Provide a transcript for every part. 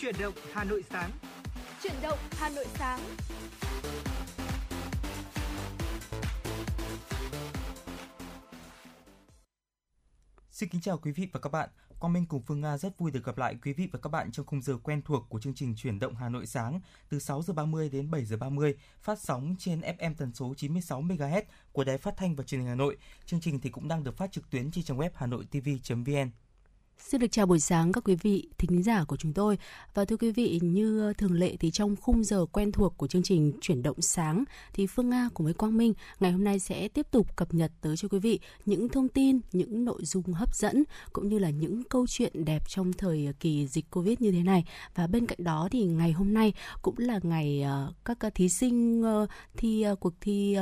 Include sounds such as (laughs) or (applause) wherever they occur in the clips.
Chuyển động Hà Nội sáng. Chuyển động Hà Nội sáng. Xin kính chào quý vị và các bạn. Quang Minh cùng Phương Nga rất vui được gặp lại quý vị và các bạn trong khung giờ quen thuộc của chương trình Chuyển động Hà Nội sáng từ 6 giờ 30 đến 7 giờ 30 phát sóng trên FM tần số 96 MHz của Đài Phát thanh và Truyền hình Hà Nội. Chương trình thì cũng đang được phát trực tuyến trên trang web hanoitv.vn. Xin được chào buổi sáng các quý vị thính giả của chúng tôi. Và thưa quý vị, như thường lệ thì trong khung giờ quen thuộc của chương trình Chuyển động sáng thì Phương Nga cùng với Quang Minh ngày hôm nay sẽ tiếp tục cập nhật tới cho quý vị những thông tin, những nội dung hấp dẫn cũng như là những câu chuyện đẹp trong thời à, kỳ dịch Covid như thế này. Và bên cạnh đó thì ngày hôm nay cũng là ngày à, các à, thí sinh ờ, thi cuộc thi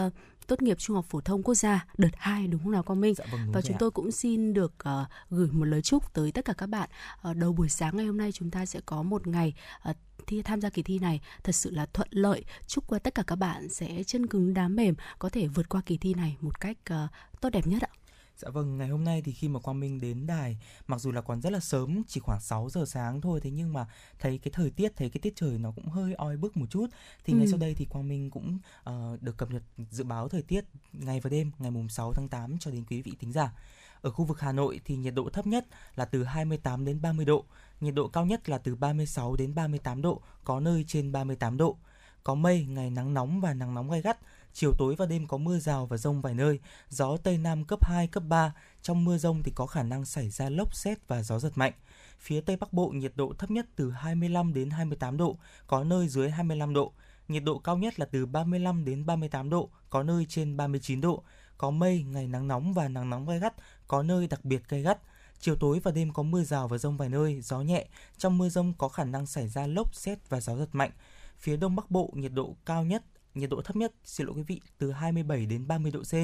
tốt nghiệp trung học phổ thông quốc gia đợt 2 đúng không nào Quang Minh? Dạ vâng, và chúng tôi cũng xin được uh, gửi một lời chúc tới tất cả các bạn. Uh, đầu buổi sáng ngày hôm nay chúng ta sẽ có một ngày uh, thi tham gia kỳ thi này thật sự là thuận lợi. Chúc tất cả các bạn sẽ chân cứng đá mềm có thể vượt qua kỳ thi này một cách uh, tốt đẹp nhất ạ. Dạ vâng, ngày hôm nay thì khi mà Quang Minh đến đài, mặc dù là còn rất là sớm, chỉ khoảng 6 giờ sáng thôi, thế nhưng mà thấy cái thời tiết, thấy cái tiết trời nó cũng hơi oi bức một chút. Thì ừ. ngay sau đây thì Quang Minh cũng uh, được cập nhật dự báo thời tiết ngày và đêm ngày mùng 6 tháng 8 cho đến quý vị tính giả. Ở khu vực Hà Nội thì nhiệt độ thấp nhất là từ 28 đến 30 độ, nhiệt độ cao nhất là từ 36 đến 38 độ, có nơi trên 38 độ. Có mây, ngày nắng nóng và nắng nóng gai gắt, chiều tối và đêm có mưa rào và rông vài nơi, gió Tây Nam cấp 2, cấp 3. Trong mưa rông thì có khả năng xảy ra lốc xét và gió giật mạnh. Phía Tây Bắc Bộ nhiệt độ thấp nhất từ 25 đến 28 độ, có nơi dưới 25 độ. Nhiệt độ cao nhất là từ 35 đến 38 độ, có nơi trên 39 độ. Có mây, ngày nắng nóng và nắng nóng gai gắt, có nơi đặc biệt gai gắt. Chiều tối và đêm có mưa rào và rông vài nơi, gió nhẹ. Trong mưa rông có khả năng xảy ra lốc xét và gió giật mạnh. Phía Đông Bắc Bộ nhiệt độ cao nhất nhiệt độ thấp nhất, xin lỗi quý vị, từ 27 đến 30 độ C,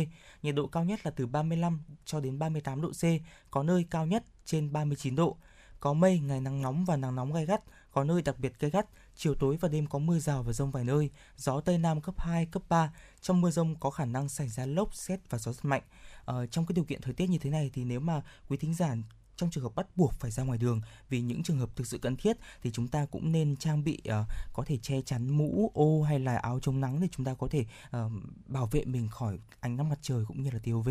nhiệt độ cao nhất là từ 35 cho đến 38 độ C, có nơi cao nhất trên 39 độ. Có mây, ngày nắng nóng và nắng nóng gai gắt, có nơi đặc biệt gai gắt, chiều tối và đêm có mưa rào và rông vài nơi, gió Tây Nam cấp 2, cấp 3. Trong mưa rông có khả năng xảy ra lốc, xét và gió rất mạnh. Ờ, trong cái điều kiện thời tiết như thế này thì nếu mà quý thính giả trong trường hợp bắt buộc phải ra ngoài đường vì những trường hợp thực sự cần thiết thì chúng ta cũng nên trang bị uh, có thể che chắn mũ ô hay là áo chống nắng để chúng ta có thể uh, bảo vệ mình khỏi ánh nắng mặt trời cũng như là tia UV.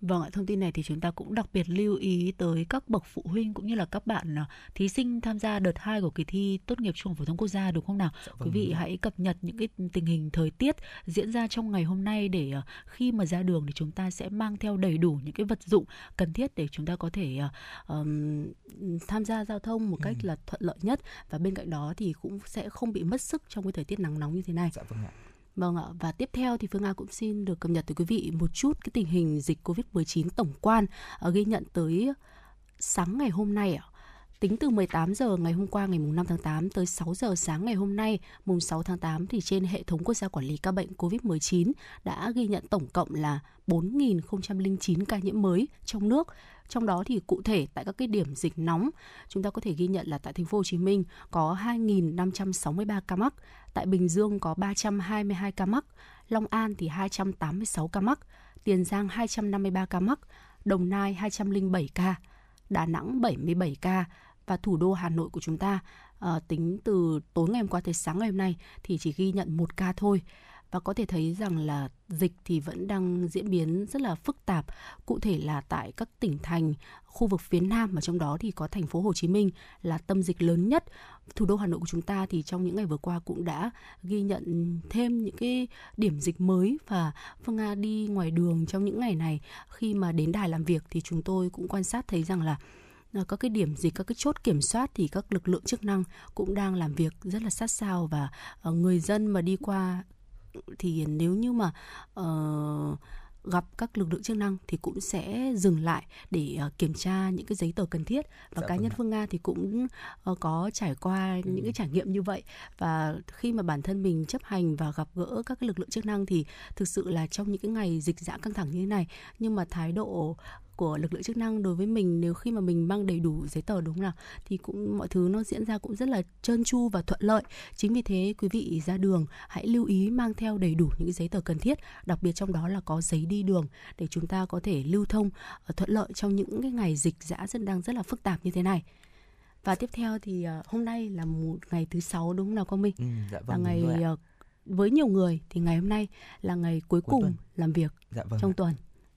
Vâng ạ, thông tin này thì chúng ta cũng đặc biệt lưu ý tới các bậc phụ huynh cũng như là các bạn à, thí sinh tham gia đợt 2 của kỳ thi tốt nghiệp trung học phổ thông quốc gia đúng không nào? Dạ, vâng, Quý vị hãy cập nhật những cái tình hình thời tiết diễn ra trong ngày hôm nay để à, khi mà ra đường thì chúng ta sẽ mang theo đầy đủ những cái vật dụng cần thiết để chúng ta có thể um, tham gia giao thông một cách ừ. là thuận lợi nhất và bên cạnh đó thì cũng sẽ không bị mất sức trong cái thời tiết nắng nóng như thế này. Dạ vâng ạ. Vâng ạ, và tiếp theo thì Phương Nga cũng xin được cập nhật tới quý vị một chút cái tình hình dịch Covid-19 tổng quan ờ, ghi nhận tới sáng ngày hôm nay ạ. Tính từ 18 giờ ngày hôm qua ngày mùng 5 tháng 8 tới 6 giờ sáng ngày hôm nay mùng 6 tháng 8 thì trên hệ thống quốc gia quản lý ca bệnh COVID-19 đã ghi nhận tổng cộng là 4.009 ca nhiễm mới trong nước. Trong đó thì cụ thể tại các cái điểm dịch nóng, chúng ta có thể ghi nhận là tại thành phố Hồ Chí Minh có 2.563 ca mắc, tại Bình Dương có 322 ca mắc, Long An thì 286 ca mắc, Tiền Giang 253 ca mắc, Đồng Nai 207 ca, Đà Nẵng 77 ca và thủ đô Hà Nội của chúng ta à, tính từ tối ngày hôm qua tới sáng ngày hôm nay thì chỉ ghi nhận một ca thôi và có thể thấy rằng là dịch thì vẫn đang diễn biến rất là phức tạp, cụ thể là tại các tỉnh thành, khu vực phía nam và trong đó thì có thành phố Hồ Chí Minh là tâm dịch lớn nhất. Thủ đô Hà Nội của chúng ta thì trong những ngày vừa qua cũng đã ghi nhận thêm những cái điểm dịch mới và Phương Nga đi ngoài đường trong những ngày này. Khi mà đến đài làm việc thì chúng tôi cũng quan sát thấy rằng là à, các cái điểm dịch, các cái chốt kiểm soát thì các lực lượng chức năng cũng đang làm việc rất là sát sao và à, người dân mà đi qua thì nếu như mà uh, gặp các lực lượng chức năng thì cũng sẽ dừng lại để uh, kiểm tra những cái giấy tờ cần thiết. Và dạ, cá nhân vâng Phương Nga thì cũng uh, có trải qua ừ. những cái trải nghiệm như vậy. Và khi mà bản thân mình chấp hành và gặp gỡ các cái lực lượng chức năng thì thực sự là trong những cái ngày dịch dã căng thẳng như thế này nhưng mà thái độ của lực lượng chức năng đối với mình nếu khi mà mình mang đầy đủ giấy tờ đúng không nào thì cũng mọi thứ nó diễn ra cũng rất là trơn tru và thuận lợi chính vì thế quý vị ra đường hãy lưu ý mang theo đầy đủ những giấy tờ cần thiết đặc biệt trong đó là có giấy đi đường để chúng ta có thể lưu thông ờ, thuận lợi trong những cái ngày dịch dã rất đang rất là phức tạp như thế này Và tiếp theo thì uh, hôm nay là một ngày thứ sáu đúng không nào Quang Minh? Ừ, dạ vâng, là ngày uh, với nhiều người thì ngày hôm nay là ngày cuối, cuối cùng tuần. làm việc dạ vâng trong ạ. tuần.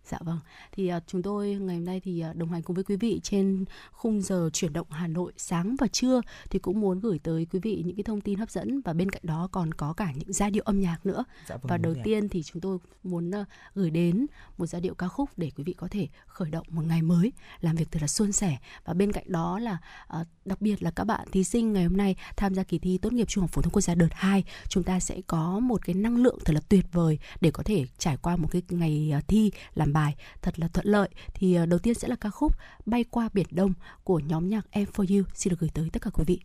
Dạ vâng. Thì uh, chúng tôi ngày hôm nay thì uh, đồng hành cùng với quý vị trên khung giờ chuyển động Hà Nội sáng và trưa thì cũng muốn gửi tới quý vị những cái thông tin hấp dẫn và bên cạnh đó còn có cả những giai điệu âm nhạc nữa. Dạ vâng, và đầu tiên ạ. thì chúng tôi muốn uh, gửi đến một giai điệu ca khúc để quý vị có thể khởi động một ngày mới làm việc thật là suôn sẻ và bên cạnh đó là uh, đặc biệt là các bạn thí sinh ngày hôm nay tham gia kỳ thi tốt nghiệp trung học phổ thông quốc gia đợt 2 chúng ta sẽ có một cái năng lượng thật là tuyệt vời để có thể trải qua một cái ngày uh, thi làm bài thật là thuận lợi thì ờ, đầu tiên sẽ là ca khúc Bay qua biển Đông của nhóm nhạc Em for You xin được gửi tới tất cả quý vị.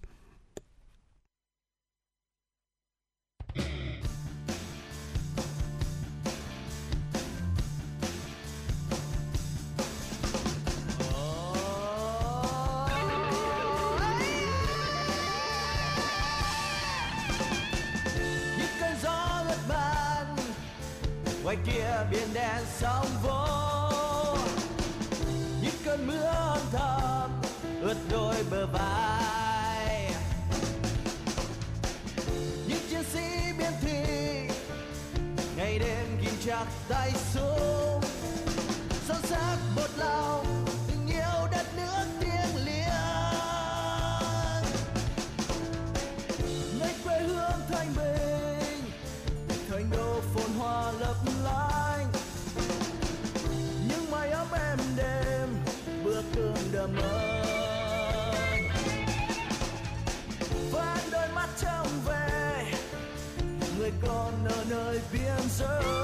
Ngoài kia biển đen sóng vỗ những cơn mưa âm thầm ướt đôi bờ vai. Những chiến sĩ biên thủy ngày đêm ghim chặt tay súng sâu sắc một lòng biên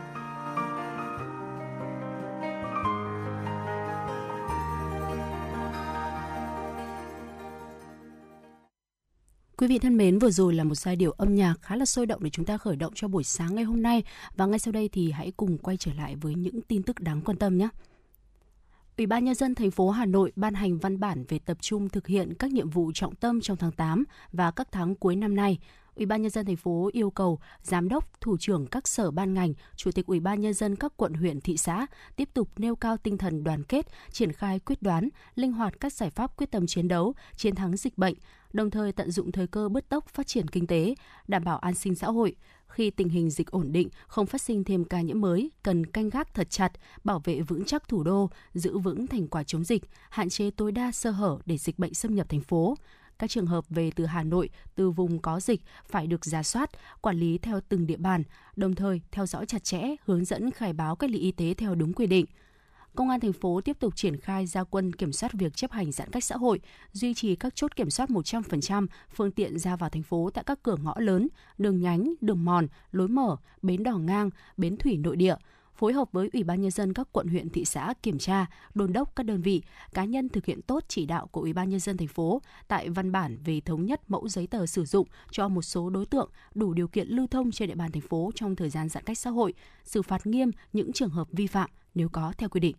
Quý vị thân mến, vừa rồi là một giai điệu âm nhạc khá là sôi động để chúng ta khởi động cho buổi sáng ngày hôm nay. Và ngay sau đây thì hãy cùng quay trở lại với những tin tức đáng quan tâm nhé. Ủy ban nhân dân thành phố Hà Nội ban hành văn bản về tập trung thực hiện các nhiệm vụ trọng tâm trong tháng 8 và các tháng cuối năm nay. Ủy ban nhân dân thành phố yêu cầu giám đốc, thủ trưởng các sở ban ngành, chủ tịch Ủy ban nhân dân các quận huyện thị xã tiếp tục nêu cao tinh thần đoàn kết, triển khai quyết đoán, linh hoạt các giải pháp quyết tâm chiến đấu, chiến thắng dịch bệnh, đồng thời tận dụng thời cơ bứt tốc phát triển kinh tế, đảm bảo an sinh xã hội. Khi tình hình dịch ổn định, không phát sinh thêm ca nhiễm mới, cần canh gác thật chặt, bảo vệ vững chắc thủ đô, giữ vững thành quả chống dịch, hạn chế tối đa sơ hở để dịch bệnh xâm nhập thành phố các trường hợp về từ Hà Nội, từ vùng có dịch phải được giả soát, quản lý theo từng địa bàn, đồng thời theo dõi chặt chẽ, hướng dẫn khai báo cách ly y tế theo đúng quy định. Công an thành phố tiếp tục triển khai gia quân kiểm soát việc chấp hành giãn cách xã hội, duy trì các chốt kiểm soát 100% phương tiện ra vào thành phố tại các cửa ngõ lớn, đường nhánh, đường mòn, lối mở, bến đỏ ngang, bến thủy nội địa, phối hợp với Ủy ban nhân dân các quận huyện thị xã kiểm tra, đôn đốc các đơn vị, cá nhân thực hiện tốt chỉ đạo của Ủy ban nhân dân thành phố tại văn bản về thống nhất mẫu giấy tờ sử dụng cho một số đối tượng đủ điều kiện lưu thông trên địa bàn thành phố trong thời gian giãn cách xã hội, xử phạt nghiêm những trường hợp vi phạm nếu có theo quy định.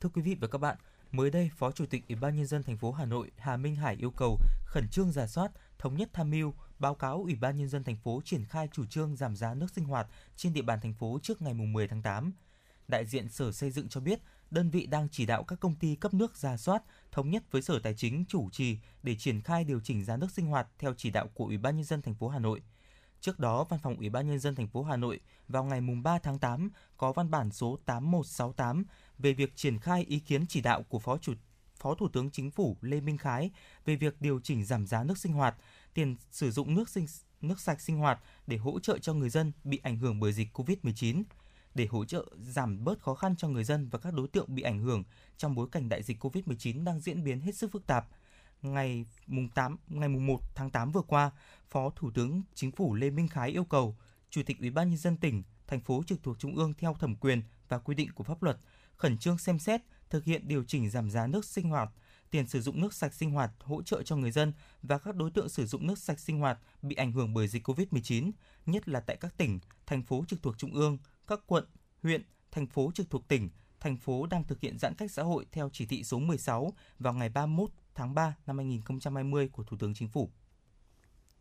Thưa quý vị và các bạn, mới đây Phó Chủ tịch Ủy ban nhân dân thành phố Hà Nội Hà Minh Hải yêu cầu khẩn trương giả soát, thống nhất tham mưu, báo cáo Ủy ban nhân dân thành phố triển khai chủ trương giảm giá nước sinh hoạt trên địa bàn thành phố trước ngày 10 tháng 8. Đại diện Sở Xây dựng cho biết, đơn vị đang chỉ đạo các công ty cấp nước ra soát, thống nhất với Sở Tài chính chủ trì để triển khai điều chỉnh giá nước sinh hoạt theo chỉ đạo của Ủy ban nhân dân thành phố Hà Nội. Trước đó, Văn phòng Ủy ban nhân dân thành phố Hà Nội vào ngày 3 tháng 8 có văn bản số 8168 về việc triển khai ý kiến chỉ đạo của Phó Chủ Phó Thủ tướng Chính phủ Lê Minh Khái về việc điều chỉnh giảm giá nước sinh hoạt, tiền sử dụng nước sinh nước sạch sinh hoạt để hỗ trợ cho người dân bị ảnh hưởng bởi dịch Covid-19 để hỗ trợ giảm bớt khó khăn cho người dân và các đối tượng bị ảnh hưởng trong bối cảnh đại dịch Covid-19 đang diễn biến hết sức phức tạp. Ngày mùng 8 ngày mùng 1 tháng 8 vừa qua, Phó Thủ tướng Chính phủ Lê Minh Khái yêu cầu Chủ tịch Ủy ban nhân dân tỉnh, thành phố trực thuộc trung ương theo thẩm quyền và quy định của pháp luật khẩn trương xem xét thực hiện điều chỉnh giảm giá nước sinh hoạt, tiền sử dụng nước sạch sinh hoạt hỗ trợ cho người dân và các đối tượng sử dụng nước sạch sinh hoạt bị ảnh hưởng bởi dịch COVID-19, nhất là tại các tỉnh, thành phố trực thuộc trung ương, các quận, huyện, thành phố trực thuộc tỉnh, thành phố đang thực hiện giãn cách xã hội theo chỉ thị số 16 vào ngày 31 tháng 3 năm 2020 của Thủ tướng Chính phủ.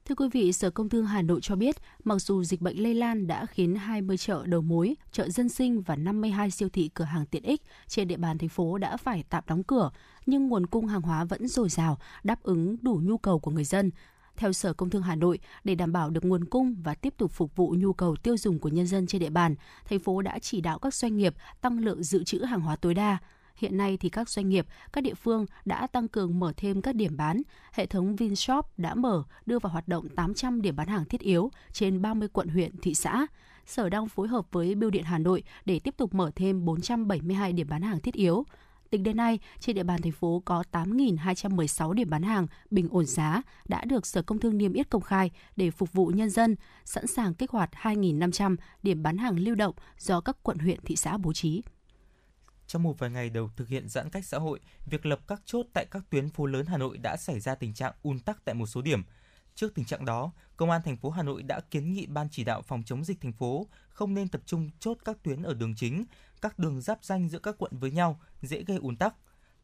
Thưa quý vị, Sở Công Thương Hà Nội cho biết, mặc dù dịch bệnh lây lan đã khiến 20 chợ đầu mối, chợ dân sinh và 52 siêu thị cửa hàng tiện ích trên địa bàn thành phố đã phải tạm đóng cửa, nhưng nguồn cung hàng hóa vẫn dồi dào, đáp ứng đủ nhu cầu của người dân. Theo Sở Công Thương Hà Nội, để đảm bảo được nguồn cung và tiếp tục phục vụ nhu cầu tiêu dùng của nhân dân trên địa bàn, thành phố đã chỉ đạo các doanh nghiệp tăng lượng dự trữ hàng hóa tối đa, Hiện nay thì các doanh nghiệp, các địa phương đã tăng cường mở thêm các điểm bán. Hệ thống Vinshop đã mở, đưa vào hoạt động 800 điểm bán hàng thiết yếu trên 30 quận huyện, thị xã. Sở đang phối hợp với Bưu điện Hà Nội để tiếp tục mở thêm 472 điểm bán hàng thiết yếu. Tính đến nay, trên địa bàn thành phố có 8.216 điểm bán hàng bình ổn giá đã được Sở Công Thương niêm yết công khai để phục vụ nhân dân, sẵn sàng kích hoạt 2.500 điểm bán hàng lưu động do các quận huyện thị xã bố trí. Trong một vài ngày đầu thực hiện giãn cách xã hội, việc lập các chốt tại các tuyến phố lớn Hà Nội đã xảy ra tình trạng ùn tắc tại một số điểm. Trước tình trạng đó, Công an thành phố Hà Nội đã kiến nghị ban chỉ đạo phòng chống dịch thành phố không nên tập trung chốt các tuyến ở đường chính, các đường giáp danh giữa các quận với nhau dễ gây ùn tắc.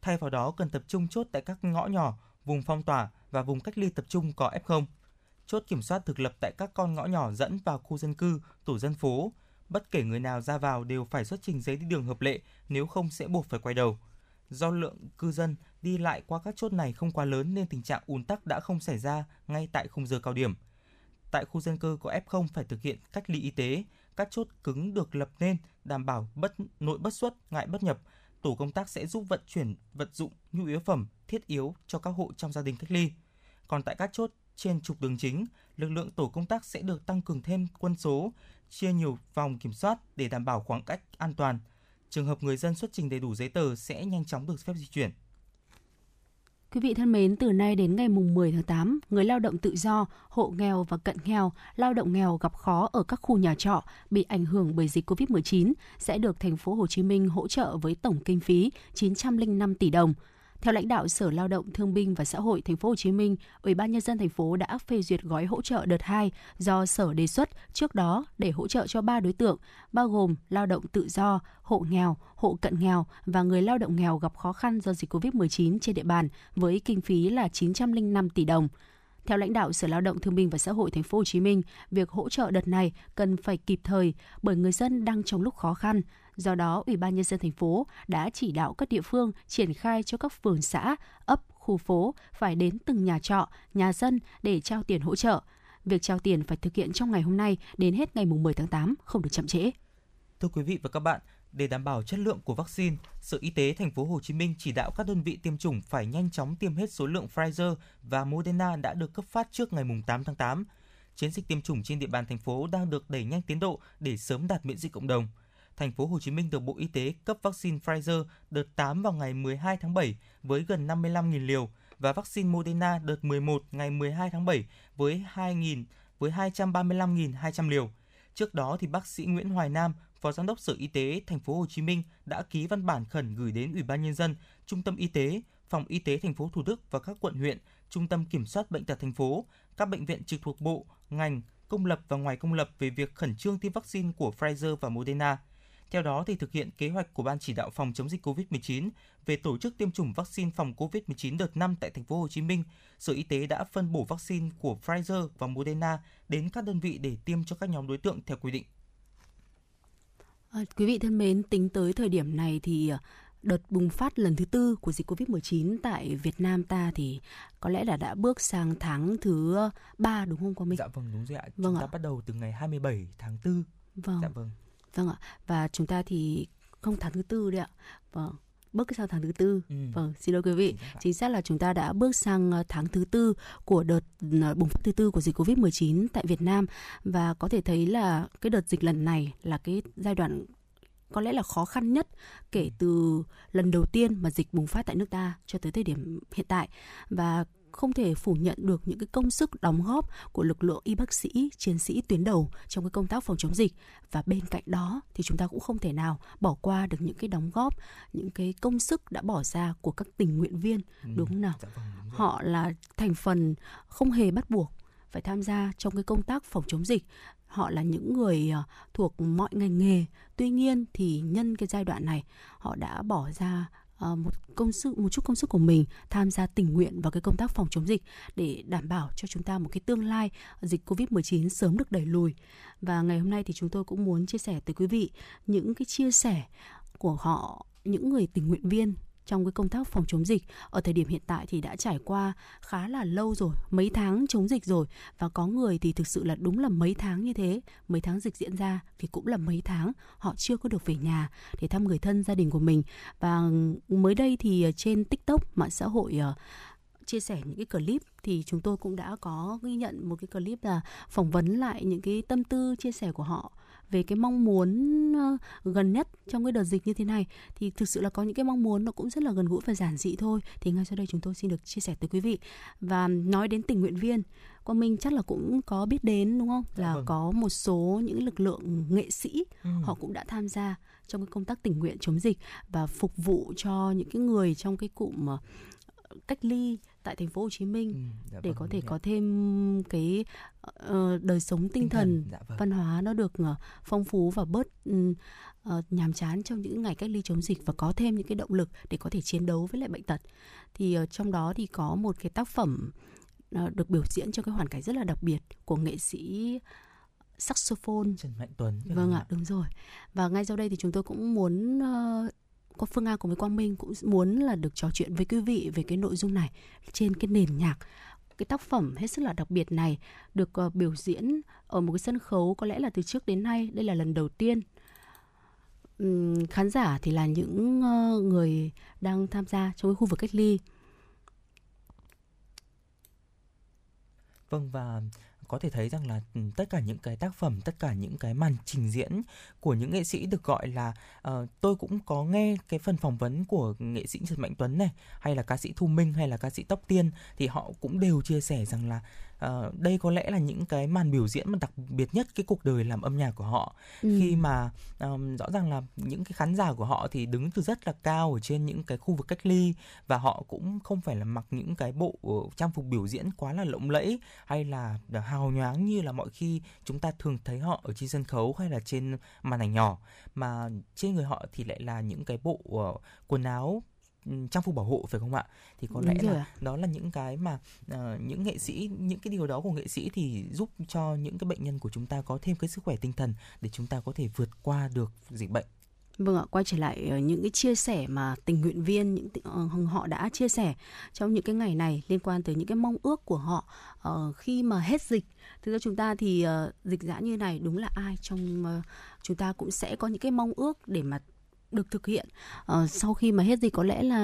Thay vào đó cần tập trung chốt tại các ngõ nhỏ, vùng phong tỏa và vùng cách ly tập trung có F0. Chốt kiểm soát thực lập tại các con ngõ nhỏ dẫn vào khu dân cư, tổ dân phố, bất kể người nào ra vào đều phải xuất trình giấy đi đường hợp lệ, nếu không sẽ buộc phải quay đầu. Do lượng cư dân đi lại qua các chốt này không quá lớn nên tình trạng ùn tắc đã không xảy ra ngay tại khung giờ cao điểm. Tại khu dân cư có F0 phải thực hiện cách ly y tế, các chốt cứng được lập nên đảm bảo bất nội bất xuất, ngại bất nhập. Tổ công tác sẽ giúp vận chuyển vật dụng, nhu yếu phẩm, thiết yếu cho các hộ trong gia đình cách ly. Còn tại các chốt trên trục đường chính, lực lượng tổ công tác sẽ được tăng cường thêm quân số, chia nhiều vòng kiểm soát để đảm bảo khoảng cách an toàn. Trường hợp người dân xuất trình đầy đủ giấy tờ sẽ nhanh chóng được phép di chuyển. Quý vị thân mến, từ nay đến ngày mùng 10 tháng 8, người lao động tự do, hộ nghèo và cận nghèo, lao động nghèo gặp khó ở các khu nhà trọ bị ảnh hưởng bởi dịch Covid-19 sẽ được thành phố Hồ Chí Minh hỗ trợ với tổng kinh phí 905 tỷ đồng. Theo lãnh đạo Sở Lao động Thương binh và Xã hội Thành phố Hồ Chí Minh, Ủy ban nhân dân thành phố đã phê duyệt gói hỗ trợ đợt 2 do Sở đề xuất trước đó để hỗ trợ cho 3 đối tượng, bao gồm lao động tự do, hộ nghèo, hộ cận nghèo và người lao động nghèo gặp khó khăn do dịch Covid-19 trên địa bàn với kinh phí là 905 tỷ đồng. Theo lãnh đạo Sở Lao động Thương binh và Xã hội Thành phố Hồ Chí Minh, việc hỗ trợ đợt này cần phải kịp thời bởi người dân đang trong lúc khó khăn. Do đó, Ủy ban nhân dân thành phố đã chỉ đạo các địa phương triển khai cho các phường xã, ấp, khu phố phải đến từng nhà trọ, nhà dân để trao tiền hỗ trợ. Việc trao tiền phải thực hiện trong ngày hôm nay đến hết ngày 10 tháng 8, không được chậm trễ. Thưa quý vị và các bạn, để đảm bảo chất lượng của vaccine, Sở Y tế thành phố Hồ Chí Minh chỉ đạo các đơn vị tiêm chủng phải nhanh chóng tiêm hết số lượng Pfizer và Moderna đã được cấp phát trước ngày 8 tháng 8. Chiến dịch tiêm chủng trên địa bàn thành phố đang được đẩy nhanh tiến độ để sớm đạt miễn dịch cộng đồng. Thành phố Hồ Chí Minh được Bộ Y tế cấp vaccine Pfizer đợt 8 vào ngày 12 tháng 7 với gần 55.000 liều và vaccine Moderna đợt 11 ngày 12 tháng 7 với 2.000 với 235.200 liều. Trước đó thì bác sĩ Nguyễn Hoài Nam, Phó Giám đốc Sở Y tế Thành phố Hồ Chí Minh đã ký văn bản khẩn gửi đến Ủy ban nhân dân, Trung tâm Y tế, Phòng Y tế thành phố Thủ Đức và các quận huyện, Trung tâm Kiểm soát bệnh tật thành phố, các bệnh viện trực thuộc bộ, ngành, công lập và ngoài công lập về việc khẩn trương tiêm vaccine của Pfizer và Moderna. Theo đó thì thực hiện kế hoạch của Ban chỉ đạo phòng chống dịch COVID-19 về tổ chức tiêm chủng vaccine phòng COVID-19 đợt 5 tại thành phố Hồ Chí Minh, Sở Y tế đã phân bổ vaccine của Pfizer và Moderna đến các đơn vị để tiêm cho các nhóm đối tượng theo quy định. À, quý vị thân mến, tính tới thời điểm này thì ờ, đợt bùng phát lần thứ tư của dịch Covid-19 tại Việt Nam ta thì có lẽ là đã bước sang tháng thứ ba đúng không Quang Minh? Dạ vâng đúng rồi ạ. Vâng Chúng ạ. ta bắt đầu từ ngày 27 tháng 4. Vâng. Dạ vâng. Vâng ạ. Và chúng ta thì không tháng thứ tư đấy ạ. Vâng. Bước sang tháng thứ tư. Ừ. Vâng, xin lỗi quý vị. Chính xác là chúng ta đã bước sang ờ, tháng thứ tư của đợt ờ, bùng phát thứ tư của dịch Covid-19 tại Việt Nam và có thể thấy là cái đợt dịch lần này là cái giai đoạn có lẽ là khó khăn nhất kể từ lần đầu tiên mà dịch bùng phát tại nước ta cho tới thời điểm hiện tại và không thể phủ nhận được những cái công sức đóng góp của lực lượng y bác sĩ, chiến sĩ tuyến đầu trong cái công tác phòng chống dịch và bên cạnh đó thì chúng ta cũng không thể nào bỏ qua được những cái đóng góp, những cái công sức đã bỏ ra của các tình nguyện viên Ừ. đúng không nào? Dạ vâng. Họ là thành phần không hề bắt buộc phải tham gia trong cái công tác phòng chống dịch. Họ là những người ờ, thuộc mọi ngành nghề. Tuy nhiên thì nhân cái giai đoạn này họ đã bỏ ra Ờ, một công sức, một chút công sức của mình tham gia tình nguyện vào cái công tác phòng chống dịch để đảm bảo cho chúng ta một cái tương lai dịch Covid-19 sớm được đẩy lùi. Và ngày hôm nay thì chúng tôi cũng muốn chia sẻ tới quý vị những cái chia sẻ của họ, những người tình nguyện viên trong cái công tác phòng chống dịch. Ở thời điểm hiện tại thì đã trải qua khá là lâu rồi, mấy tháng chống dịch rồi. Và có người thì thực sự là đúng là mấy tháng như thế. Mấy tháng dịch diễn ra thì cũng là mấy tháng họ chưa có được về nhà để thăm người thân, gia đình của mình. Và mới đây thì ờ, trên tiktok, mạng xã hội ờ, chia sẻ những cái clip thì chúng tôi cũng đã có ghi nhận một cái clip là phỏng vấn lại những cái tâm tư chia sẻ của họ về cái mong muốn ờ, gần nhất trong cái đợt dịch như thế này thì thực sự là có những cái mong muốn nó cũng rất là gần gũi và giản dị thôi thì ngay sau đây chúng tôi xin được chia sẻ tới quý vị và nói đến tình nguyện viên Quang Minh chắc là cũng có biết đến đúng không Dạ là vâng. có một số những lực lượng nghệ sĩ Ừ. họ cũng đã tham gia trong cái công tác tình nguyện chống dịch và phục vụ cho những cái người trong cái cụm ờ, cách ly tại thành phố Hồ Chí Minh Ừ, dạ để vâng, có thể có thêm cái ờ, đời sống tinh, thần, dạ vâng. văn hóa nó được ờ, phong phú và bớt ờ, nhàm chán trong những ngày cách ly chống dịch và có thêm những cái động lực để có thể chiến đấu với lại bệnh tật thì ờ, trong đó thì có một cái tác phẩm ờ, được biểu diễn trong cái hoàn cảnh rất là đặc biệt của nghệ sĩ saxophone Trần Mạnh Tuấn Vâng ạ, đúng rồi. Và ngay sau đây thì chúng tôi cũng muốn uh, có Phương Nga cùng với Quang Minh cũng muốn là được trò chuyện với quý vị về cái nội dung này trên cái nền nhạc. Cái tác phẩm hết sức là đặc biệt này được uh, biểu diễn ở một cái sân khấu có lẽ là từ trước đến nay đây là lần đầu tiên. Uhm, khán giả thì là những uh, người đang tham gia trong cái khu vực cách ly. Vâng và có thể thấy rằng là ừ, tất cả những cái tác phẩm, tất cả những cái màn trình diễn của những nghệ sĩ được gọi là uh, tôi cũng có nghe cái phần phỏng vấn của nghệ sĩ Trần Mạnh Tuấn này hay là ca sĩ Thu Minh hay là ca sĩ Tóc Tiên thì họ cũng đều chia sẻ rằng là uh, đây có lẽ là những cái màn biểu diễn mà đặc biệt nhất cái cuộc đời làm âm nhạc của họ Ừ. khi mà um, rõ ràng là những cái khán giả của họ thì đứng từ rất là cao ở trên những cái khu vực cách ly và họ cũng không phải là mặc những cái bộ ờ, trang phục biểu diễn quá là lộng lẫy hay là hào nhoáng như là mọi khi chúng ta thường thấy họ ở trên sân khấu hay là trên màn ảnh nhỏ mà trên người họ thì lại là những cái bộ ờ, quần áo trang phục bảo hộ phải không ạ? Thì có Đúng lẽ là đó là những cái mà ờ, những nghệ sĩ những cái điều đó của nghệ sĩ thì giúp cho những cái bệnh nhân của chúng ta có thêm cái sức khỏe tinh thần để chúng ta có thể vượt qua được dịch bệnh. Vâng ạ, quay trở lại ờ, những cái chia sẻ mà tình nguyện viên những ờ, họ đã chia sẻ trong những cái ngày này liên quan tới những cái mong ước của họ ờ, khi mà hết dịch. Thực ra chúng ta thì ờ, dịch giã như này đúng là ai trong ờ, chúng ta cũng sẽ có những cái mong ước để mà được thực hiện. Ờ, sau khi mà hết dịch có lẽ là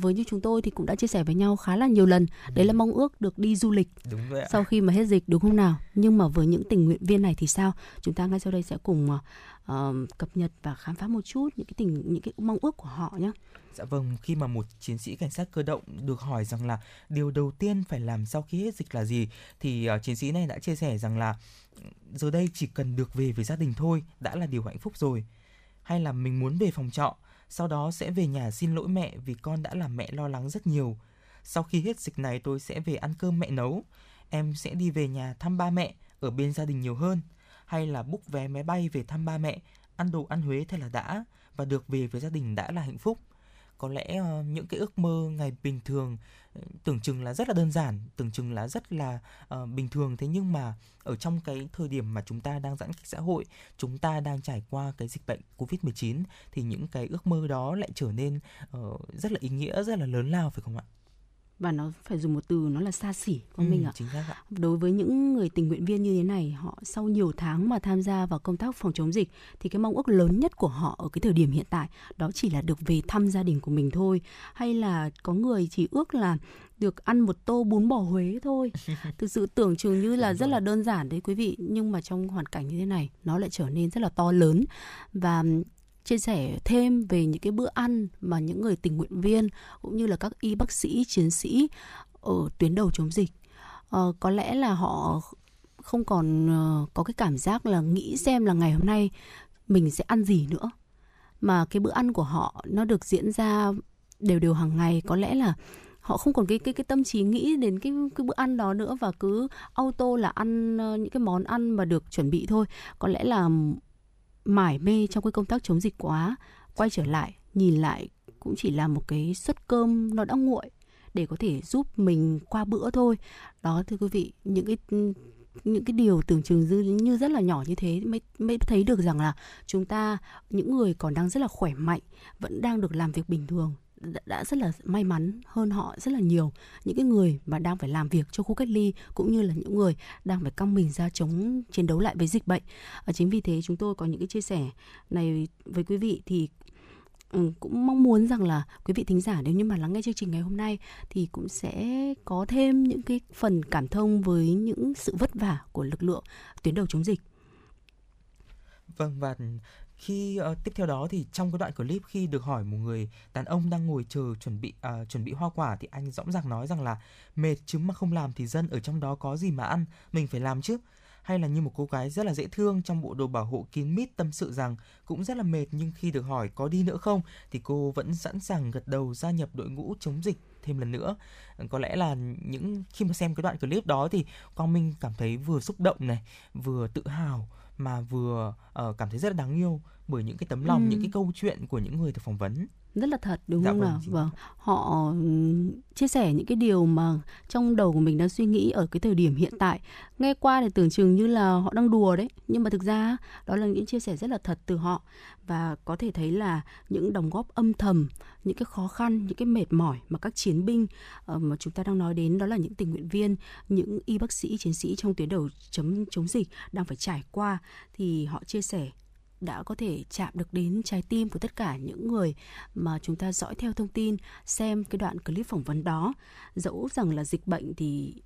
với như chúng tôi thì cũng đã chia sẻ với nhau khá là nhiều lần. Đấy là mong ước được đi du lịch đúng vậy ạ. sau khi mà hết dịch đúng không nào? Nhưng mà với những tình nguyện viên này thì sao? Chúng ta ngay sau đây sẽ cùng ờ, cập nhật và khám phá một chút những cái tình những cái mong ước của họ nhé Dạ vâng, khi mà một chiến sĩ cảnh sát cơ động được hỏi rằng là điều đầu tiên phải làm sau khi hết dịch là gì thì uh, chiến sĩ này đã chia sẻ rằng là giờ đây chỉ cần được về với gia đình thôi đã là điều hạnh phúc rồi. Hay là mình muốn về phòng trọ, sau đó sẽ về nhà xin lỗi mẹ vì con đã làm mẹ lo lắng rất nhiều. Sau khi hết dịch này tôi sẽ về ăn cơm mẹ nấu. Em sẽ đi về nhà thăm ba mẹ, ở bên gia đình nhiều hơn. Hay là book vé máy bay về thăm ba mẹ, ăn đồ ăn Huế thật là đã và được về với gia đình đã là hạnh phúc có lẽ ờ, những cái ước mơ ngày bình thường ờ, tưởng chừng là rất là đơn giản tưởng chừng là rất là uh, bình thường. Thế nhưng mà ở trong cái thời điểm mà chúng ta đang giãn cách xã hội chúng ta đang trải qua cái dịch bệnh covid 19 thì những cái ước mơ đó lại trở nên uh, rất là ý nghĩa rất là lớn lao phải không ạ? Và nó phải dùng một từ nó là xa xỉ mình Ừ, ạ. chính xác ạ. Đối với những người tình nguyện viên như thế này họ sau nhiều tháng mà tham gia vào công tác phòng chống dịch thì cái mong ước lớn nhất của họ ở cái thời điểm hiện tại đó chỉ là được về thăm gia đình của mình thôi. Hay là có người chỉ ước là được ăn một tô bún bò Huế thôi. (laughs) Thực sự tưởng chừng như là rất là đơn giản đấy quý vị, nhưng mà trong hoàn cảnh như thế này nó lại trở nên rất là to lớn. Và chia sẻ thêm về những cái bữa ăn mà những người tình nguyện viên cũng như là các y bác sĩ, chiến sĩ ở tuyến đầu chống dịch. Ờ, có lẽ là họ không còn ờ, có cái cảm giác là nghĩ xem là ngày hôm nay mình sẽ ăn gì nữa. Mà cái bữa ăn của họ nó được diễn ra đều đều hàng ngày. Có lẽ là họ không còn cái cái cái tâm trí nghĩ đến cái cái bữa ăn đó nữa và cứ auto là ăn ờ, những cái món ăn mà được chuẩn bị thôi. Có lẽ là mải mê trong cái công tác chống dịch quá. Quay trở lại nhìn lại cũng chỉ là một cái suất cơm nó đã nguội để có thể giúp mình qua bữa thôi. Đó thưa quý vị những cái những cái điều tưởng chừng như, như rất là nhỏ như thế mới mới thấy được rằng là chúng ta những người còn đang rất là khỏe mạnh vẫn đang được làm việc bình thường đã, rất là may mắn hơn họ rất là nhiều. Những cái người mà đang phải làm việc cho khu cách ly cũng như là những người đang phải căng mình ra chống chiến đấu lại với dịch bệnh. À, chính vì thế chúng tôi có những cái chia sẻ này với quý vị thì ừ, cũng mong muốn rằng là quý vị thính giả nếu như mà lắng nghe chương trình ngày hôm nay thì cũng sẽ có thêm những cái phần cảm thông với những sự vất vả của lực lượng tuyến đầu chống dịch. Vâng và khi uh, tiếp theo đó thì trong cái đoạn clip khi được hỏi một người đàn ông đang ngồi chờ chuẩn bị uh, chuẩn bị hoa quả thì anh rõ ràng nói rằng là mệt chứ mà không làm thì dân ở trong đó có gì mà ăn, mình phải làm chứ. Hay là như một cô gái rất là dễ thương trong bộ đồ bảo hộ kín mít tâm sự rằng cũng rất là mệt nhưng khi được hỏi có đi nữa không thì cô vẫn sẵn sàng gật đầu gia nhập đội ngũ chống dịch thêm lần nữa. Có lẽ là những khi mà xem cái đoạn clip đó thì Quang Minh cảm thấy vừa xúc động này, vừa tự hào mà vừa uh, cảm thấy rất là đáng yêu bởi những cái tấm lòng, Ừm. những cái câu chuyện của những người được phỏng vấn. rất là thật đúng Dạ không vâng, nào? vâng. Họ chia sẻ những cái điều mà trong đầu của mình đang suy nghĩ ở cái thời điểm hiện tại. Nghe qua thì tưởng chừng như là họ đang đùa đấy nhưng mà thực ra đó là những chia sẻ rất là thật từ họ. Và có thể thấy là những đóng góp âm thầm những cái khó khăn những cái mệt mỏi mà các chiến binh ờ, mà chúng ta đang nói đến đó là những tình nguyện viên những y bác sĩ chiến sĩ trong tuyến đầu chống chống dịch đang phải trải qua thì họ chia sẻ đã có thể chạm được đến trái tim của tất cả những người mà chúng ta dõi theo thông tin, xem cái đoạn clip phỏng vấn đó. Dẫu rằng là dịch bệnh thì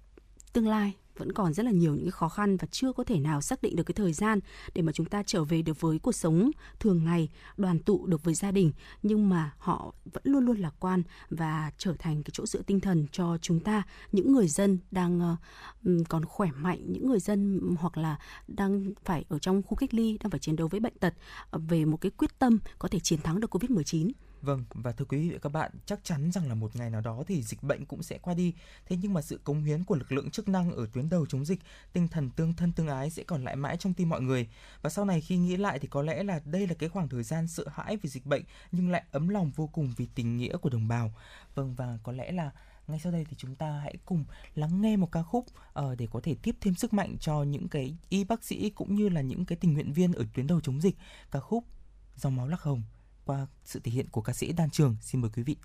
tương lai vẫn còn rất là nhiều những cái khó khăn và chưa có thể nào xác định được cái thời gian để mà chúng ta trở về được với cuộc sống thường ngày, đoàn tụ được với gia đình nhưng mà họ vẫn luôn luôn lạc quan và trở thành cái chỗ dựa tinh thần cho chúng ta những người dân đang uh, còn khỏe mạnh, những người dân hoặc là đang phải ở trong khu cách ly, đang phải chiến đấu với bệnh tật uh, về một cái quyết tâm có thể chiến thắng được Covid-19. Vâng, và thưa quý vị và các bạn, chắc chắn rằng là một ngày nào đó thì dịch bệnh cũng sẽ qua đi. Thế nhưng mà sự cống hiến của lực lượng chức năng ở tuyến đầu chống dịch, tinh thần tương thân tương ái sẽ còn lại mãi trong tim mọi người. Và sau này khi nghĩ lại thì có lẽ là đây là cái khoảng thời gian sợ hãi vì dịch bệnh nhưng lại ấm lòng vô cùng vì tình nghĩa của đồng bào. Vâng và có lẽ là ngay sau đây thì chúng ta hãy cùng lắng nghe một ca khúc uh, để có thể tiếp thêm sức mạnh cho những cái y bác sĩ cũng như là những cái tình nguyện viên ở tuyến đầu chống dịch. Ca khúc Dòng máu lắc hồng qua sự thể hiện của ca sĩ Đan Trường. Xin mời quý vị.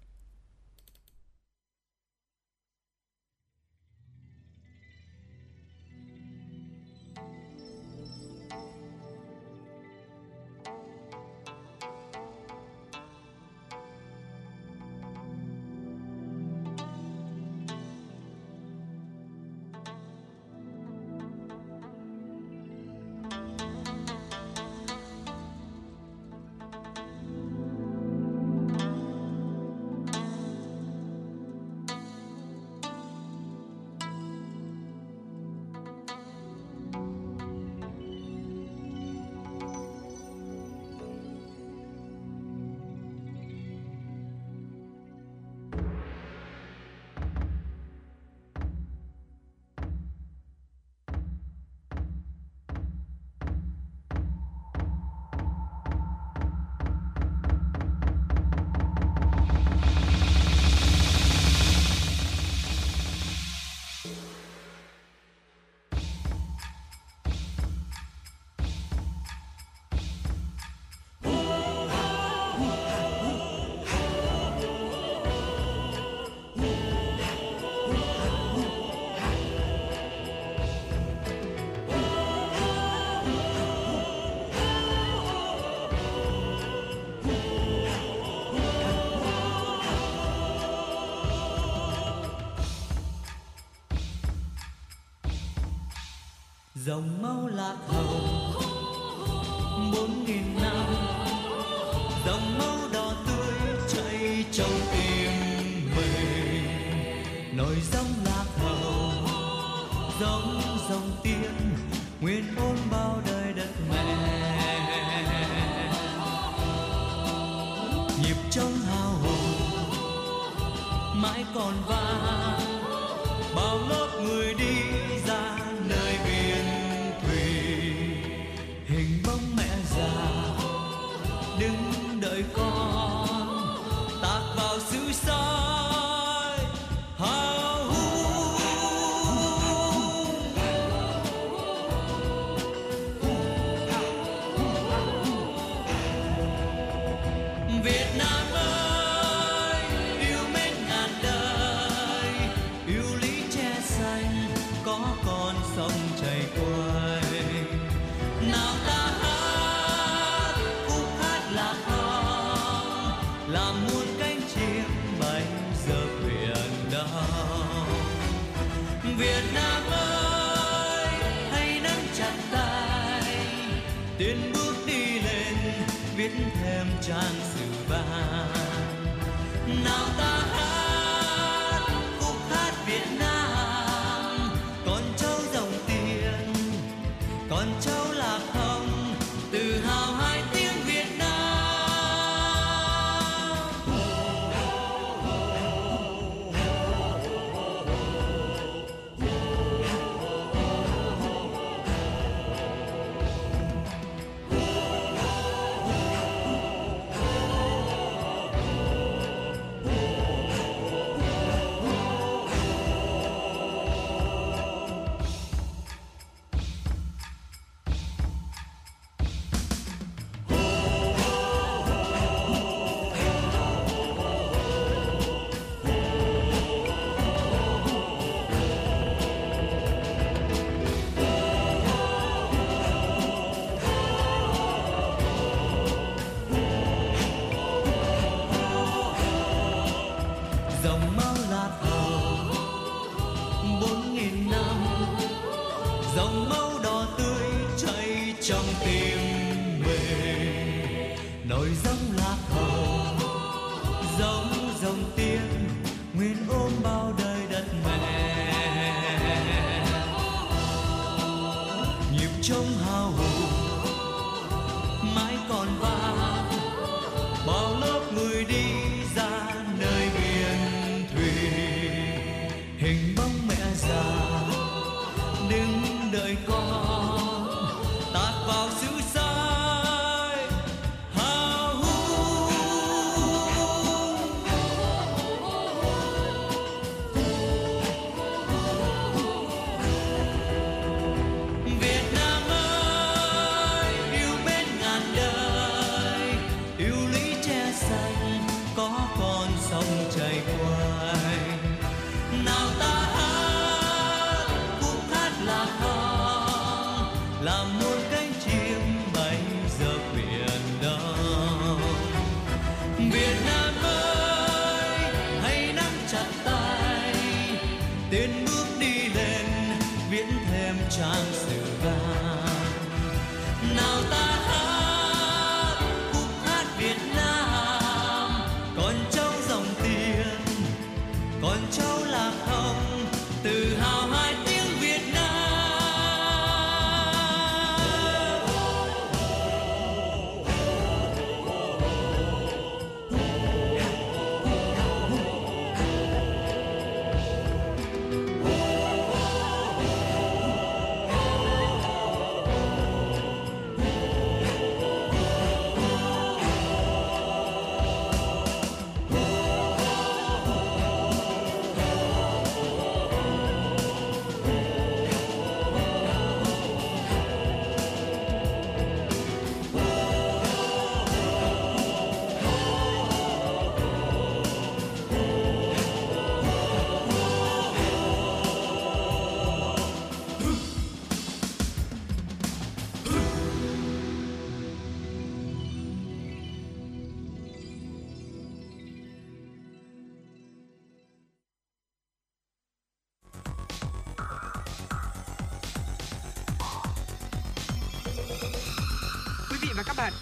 Dòng máu lạc hồng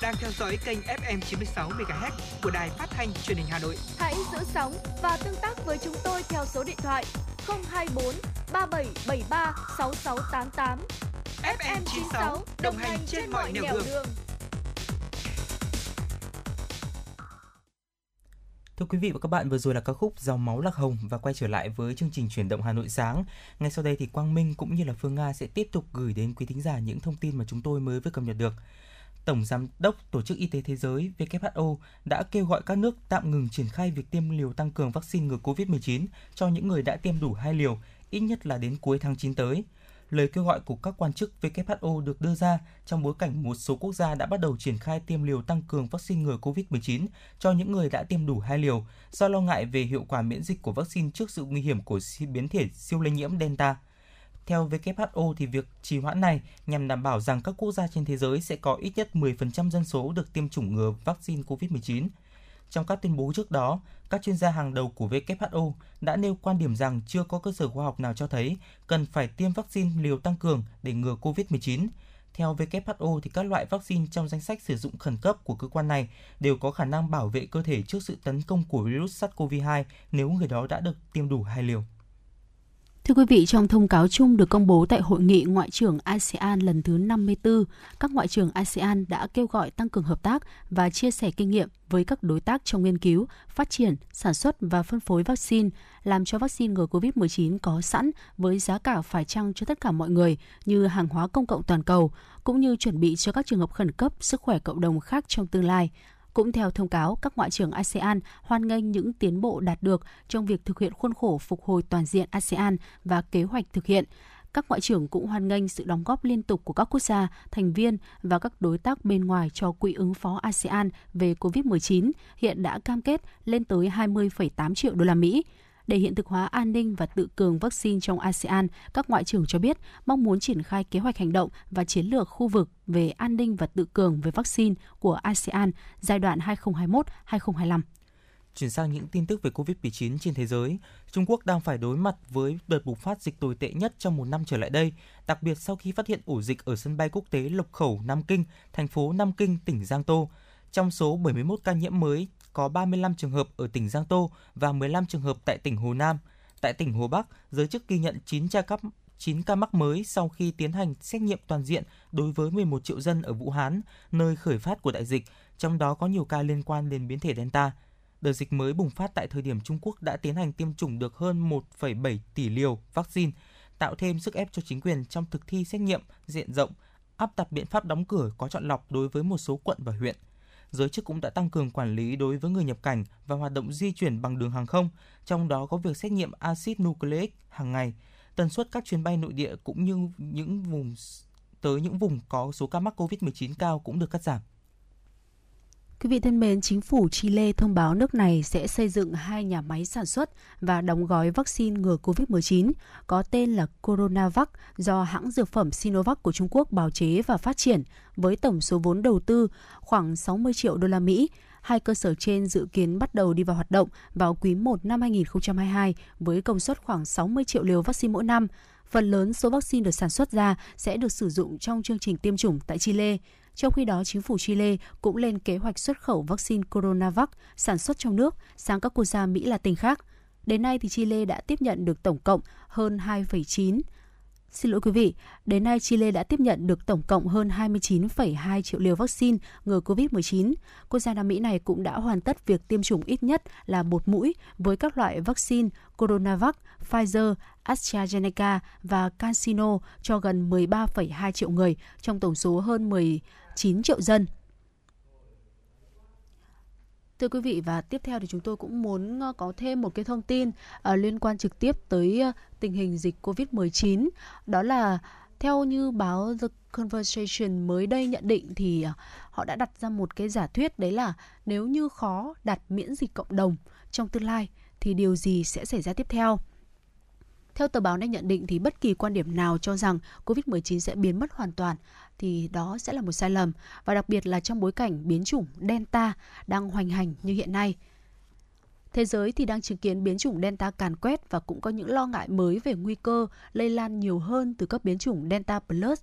đang theo dõi kênh FM 96 MHz của đài phát thanh truyền hình Hà Nội. Hãy giữ sóng và tương tác với chúng tôi theo số điện thoại 024 3773 6688. FM 96 đồng hành trên mọi nẻo đường. đường. Thưa quý vị và các bạn, vừa rồi là ca khúc Dòng máu lạc hồng và quay trở lại với chương trình chuyển động Hà Nội sáng. Ngay sau đây thì Quang Minh cũng như là Phương Nga sẽ tiếp tục gửi đến quý thính giả những thông tin mà chúng tôi mới vừa cập nhật được. Tổng Giám đốc Tổ chức Y tế Thế giới WHO đã kêu gọi các nước tạm ngừng triển khai việc tiêm liều tăng cường vaccine ngừa COVID-19 cho những người đã tiêm đủ hai liều, ít nhất là đến cuối tháng 9 tới. Lời kêu gọi của các quan chức WHO được đưa ra trong bối cảnh một số quốc gia đã bắt đầu triển khai tiêm liều tăng cường vaccine ngừa COVID-19 cho những người đã tiêm đủ hai liều do lo ngại về hiệu quả miễn dịch của vaccine trước sự nguy hiểm của biến thể siêu lây nhiễm Delta. Theo WHO thì việc trì hoãn này nhằm đảm bảo rằng các quốc gia trên thế giới sẽ có ít nhất 10% dân số được tiêm chủng ngừa vaccine COVID-19. Trong các tuyên bố trước đó, các chuyên gia hàng đầu của WHO đã nêu quan điểm rằng chưa có cơ sở khoa học nào cho thấy cần phải tiêm vaccine liều tăng cường để ngừa COVID-19. Theo WHO thì các loại vaccine trong danh sách sử dụng khẩn cấp của cơ quan này đều có khả năng bảo vệ cơ thể trước sự tấn công của virus SARS-CoV-2 nếu người đó đã được tiêm đủ hai liều. Thưa quý vị, trong thông cáo chung được công bố tại hội nghị ngoại trưởng ASEAN lần thứ 54, các ngoại trưởng ASEAN đã kêu gọi tăng cường hợp tác và chia sẻ kinh nghiệm với các đối tác trong nghiên cứu, phát triển, sản xuất và phân phối vaccine, làm cho vaccine ngừa COVID-19 có sẵn với giá cả phải chăng cho tất cả mọi người như hàng hóa công cộng toàn cầu, cũng như chuẩn bị cho các trường hợp khẩn cấp sức khỏe cộng đồng khác trong tương lai, cũng theo thông cáo, các ngoại trưởng ASEAN hoan nghênh những tiến bộ đạt được trong việc thực hiện khuôn khổ phục hồi toàn diện ASEAN và kế hoạch thực hiện. Các ngoại trưởng cũng hoan nghênh sự đóng góp liên tục của các quốc gia, thành viên và các đối tác bên ngoài cho quỹ ứng phó ASEAN về COVID-19 hiện đã cam kết lên tới 20,8 triệu đô la Mỹ. Để hiện thực hóa an ninh và tự cường vaccine trong ASEAN, các ngoại trưởng cho biết mong muốn triển khai kế hoạch hành động và chiến lược khu vực về an ninh và tự cường về vaccine của ASEAN giai đoạn 2021-2025. Chuyển sang những tin tức về COVID-19 trên thế giới, Trung Quốc đang phải đối mặt với đợt bùng phát dịch tồi tệ nhất trong một năm trở lại đây, đặc biệt sau khi phát hiện ổ dịch ở sân bay quốc tế Lộc Khẩu, Nam Kinh, thành phố Nam Kinh, tỉnh Giang Tô. Trong số 71 ca nhiễm mới có 35 trường hợp ở tỉnh Giang Tô và 15 trường hợp tại tỉnh Hồ Nam. Tại tỉnh Hồ Bắc, giới chức ghi nhận 9 ca cấp 9 ca mắc mới sau khi tiến hành xét nghiệm toàn diện đối với 11 triệu dân ở Vũ Hán, nơi khởi phát của đại dịch, trong đó có nhiều ca liên quan đến biến thể Delta. Đợt dịch mới bùng phát tại thời điểm Trung Quốc đã tiến hành tiêm chủng được hơn 1,7 tỷ liều vaccine, tạo thêm sức ép cho chính quyền trong thực thi xét nghiệm diện rộng, áp đặt biện pháp đóng cửa có chọn lọc đối với một số quận và huyện giới chức cũng đã tăng cường quản lý đối với người nhập cảnh và hoạt động di chuyển bằng đường hàng không, trong đó có việc xét nghiệm axit nucleic hàng ngày. Tần suất các chuyến bay nội địa cũng như những vùng tới những vùng có số ca mắc COVID-19 cao cũng được cắt giảm. Quý vị thân mến, chính phủ Chile thông báo nước này sẽ xây dựng hai nhà máy sản xuất và đóng gói vaccine ngừa COVID-19 có tên là Coronavac do hãng dược phẩm Sinovac của Trung Quốc bào chế và phát triển với tổng số vốn đầu tư khoảng 60 triệu đô la Mỹ. Hai cơ sở trên dự kiến bắt đầu đi vào hoạt động vào quý 1 năm 2022 với công suất khoảng 60 triệu liều vaccine mỗi năm. Phần lớn số vaccine được sản xuất ra sẽ được sử dụng trong chương trình tiêm chủng tại Chile. Trong khi đó, chính phủ Chile cũng lên kế hoạch xuất khẩu vaccine Coronavac sản xuất trong nước sang các quốc gia Mỹ Latin khác. Đến nay thì Chile đã tiếp nhận được tổng cộng hơn 2,9 Xin lỗi quý vị, đến nay Chile đã tiếp nhận được tổng cộng hơn 29,2 triệu liều vaccine ngừa COVID-19. Quốc gia Nam Mỹ này cũng đã hoàn tất việc tiêm chủng ít nhất là một mũi với các loại vaccine Coronavac, Pfizer, AstraZeneca và CanSino cho gần 13,2 triệu người trong tổng số hơn 10 19 triệu dân Thưa quý vị và tiếp theo thì chúng tôi cũng muốn ờ, có thêm một cái thông tin uh, liên quan trực tiếp tới uh, tình hình dịch Covid-19. Đó là theo như báo The Conversation mới đây nhận định thì uh, họ đã đặt ra một cái giả thuyết đấy là nếu như khó đặt miễn dịch cộng đồng trong tương lai thì điều gì sẽ xảy ra tiếp theo? Theo tờ báo này nhận định thì bất kỳ quan điểm nào cho rằng COVID-19 sẽ biến mất hoàn toàn thì đó sẽ là một sai lầm, và đặc biệt là trong bối cảnh biến chủng Delta đang hoành hành như hiện nay. Thế giới thì đang chứng kiến biến chủng Delta càn quét và cũng có những lo ngại mới về nguy cơ lây lan nhiều hơn từ các biến chủng Delta Plus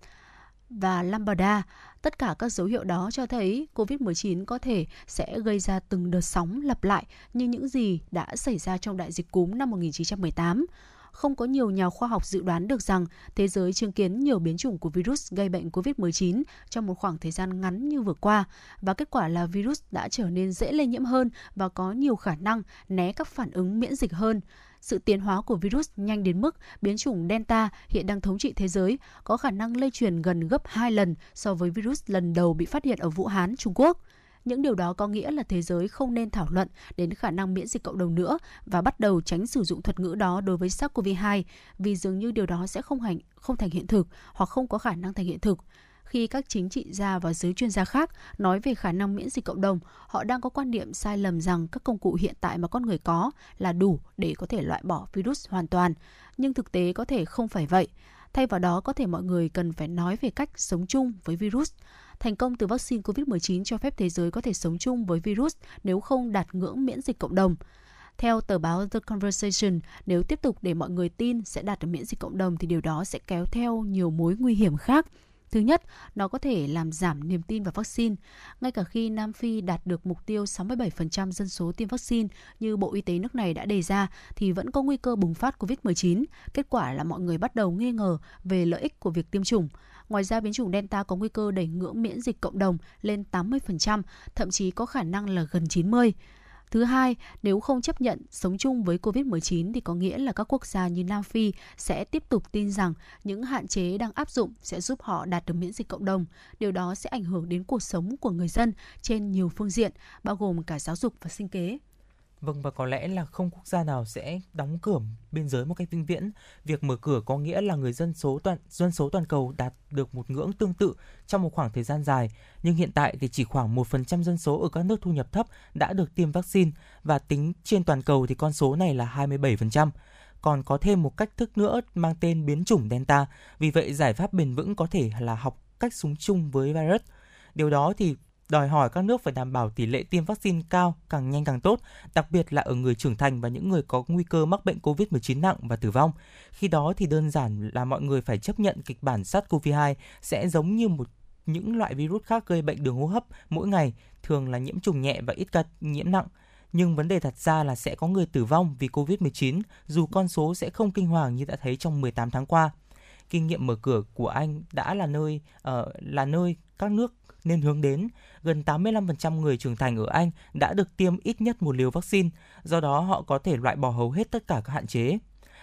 và lambda. Tất cả các dấu hiệu đó cho thấy COVID-19 có thể sẽ gây ra từng đợt sóng lặp lại như những gì đã xảy ra trong đại dịch cúm năm 1918 không có nhiều nhà khoa học dự đoán được rằng thế giới chứng kiến nhiều biến chủng của virus gây bệnh COVID-19 trong một khoảng thời gian ngắn như vừa qua và kết quả là virus đã trở nên dễ lây nhiễm hơn và có nhiều khả năng né các phản ứng miễn dịch hơn. Sự tiến hóa của virus nhanh đến mức biến chủng Delta hiện đang thống trị thế giới, có khả năng lây truyền gần gấp 2 lần so với virus lần đầu bị phát hiện ở Vũ Hán, Trung Quốc. Những điều đó có nghĩa là thế giới không nên thảo luận đến khả năng miễn dịch cộng đồng nữa và bắt đầu tránh sử dụng thuật ngữ đó đối với SARS-CoV-2 vì dường như điều đó sẽ không hành không thành hiện thực hoặc không có khả năng thành hiện thực khi các chính trị gia và giới chuyên gia khác nói về khả năng miễn dịch cộng đồng, họ đang có quan niệm sai lầm rằng các công cụ hiện tại mà con người có là đủ để có thể loại bỏ virus hoàn toàn. Nhưng thực tế có thể không phải vậy. Thay vào đó, có thể mọi người cần phải nói về cách sống chung với virus. Thành công từ vaccine COVID-19 cho phép thế giới có thể sống chung với virus nếu không đạt ngưỡng miễn dịch cộng đồng. Theo tờ báo The Conversation, nếu tiếp tục để mọi người tin sẽ đạt được miễn dịch cộng đồng thì điều đó sẽ kéo theo nhiều mối nguy hiểm khác. Thứ nhất, nó có thể làm giảm niềm tin vào vaccine. Ngay cả khi Nam Phi đạt được mục tiêu 67% dân số tiêm vaccine như Bộ Y tế nước này đã đề ra, thì vẫn có nguy cơ bùng phát COVID-19. Kết quả là mọi người bắt đầu nghi ngờ về lợi ích của việc tiêm chủng. Ngoài ra, biến chủng Delta có nguy cơ đẩy ngưỡng miễn dịch cộng đồng lên 80%, thậm chí có khả năng là gần 90%. Thứ hai, nếu không chấp nhận sống chung với COVID-19 thì có nghĩa là các quốc gia như Nam Phi sẽ tiếp tục tin rằng những hạn chế đang áp dụng sẽ giúp họ đạt được miễn dịch cộng đồng. Điều đó sẽ ảnh hưởng đến cuộc sống của người dân trên nhiều phương diện, bao gồm cả giáo dục và sinh kế. Vâng và có lẽ là không quốc gia nào sẽ đóng cửa biên giới một cách vĩnh viễn. Việc mở cửa có nghĩa là người dân số toàn dân số toàn cầu đạt được một ngưỡng tương tự trong một khoảng thời gian dài, nhưng hiện tại thì chỉ khoảng 1% dân số ở các nước thu nhập thấp đã được tiêm vaccine và tính trên toàn cầu thì con số này là 27%. Còn có thêm một cách thức nữa mang tên biến chủng Delta, vì vậy giải pháp bền vững có thể là học cách sống chung với virus. Điều đó thì đòi hỏi các nước phải đảm bảo tỷ lệ tiêm vaccine cao càng nhanh càng tốt, đặc biệt là ở người trưởng thành và những người có nguy cơ mắc bệnh COVID-19 nặng và tử vong. Khi đó thì đơn giản là mọi người phải chấp nhận kịch bản SARS-CoV-2 sẽ giống như một những loại virus khác gây bệnh đường hô hấp mỗi ngày, thường là nhiễm trùng nhẹ và ít ca nhiễm nặng. Nhưng vấn đề đặt ra là sẽ có người tử vong vì COVID-19, dù con số sẽ không kinh hoàng như đã thấy trong 18 tháng qua. Kinh nghiệm mở cửa của Anh đã là nơi uh, là nơi các nước nên hướng đến. Gần 85% người trưởng thành ở Anh đã được tiêm ít nhất một liều vaccine, do đó họ có thể loại bỏ hầu hết tất cả các hạn chế.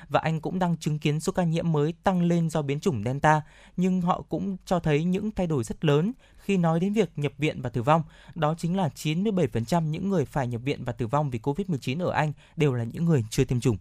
Và Anh cũng đang chứng kiến số ca nhiễm mới tăng lên do biến chủng Delta, nhưng họ cũng cho thấy những thay đổi rất lớn khi nói đến việc nhập viện và tử vong. Đó chính là 97% những người phải nhập viện và tử vong vì COVID-19 ở Anh đều là những người chưa tiêm chủng.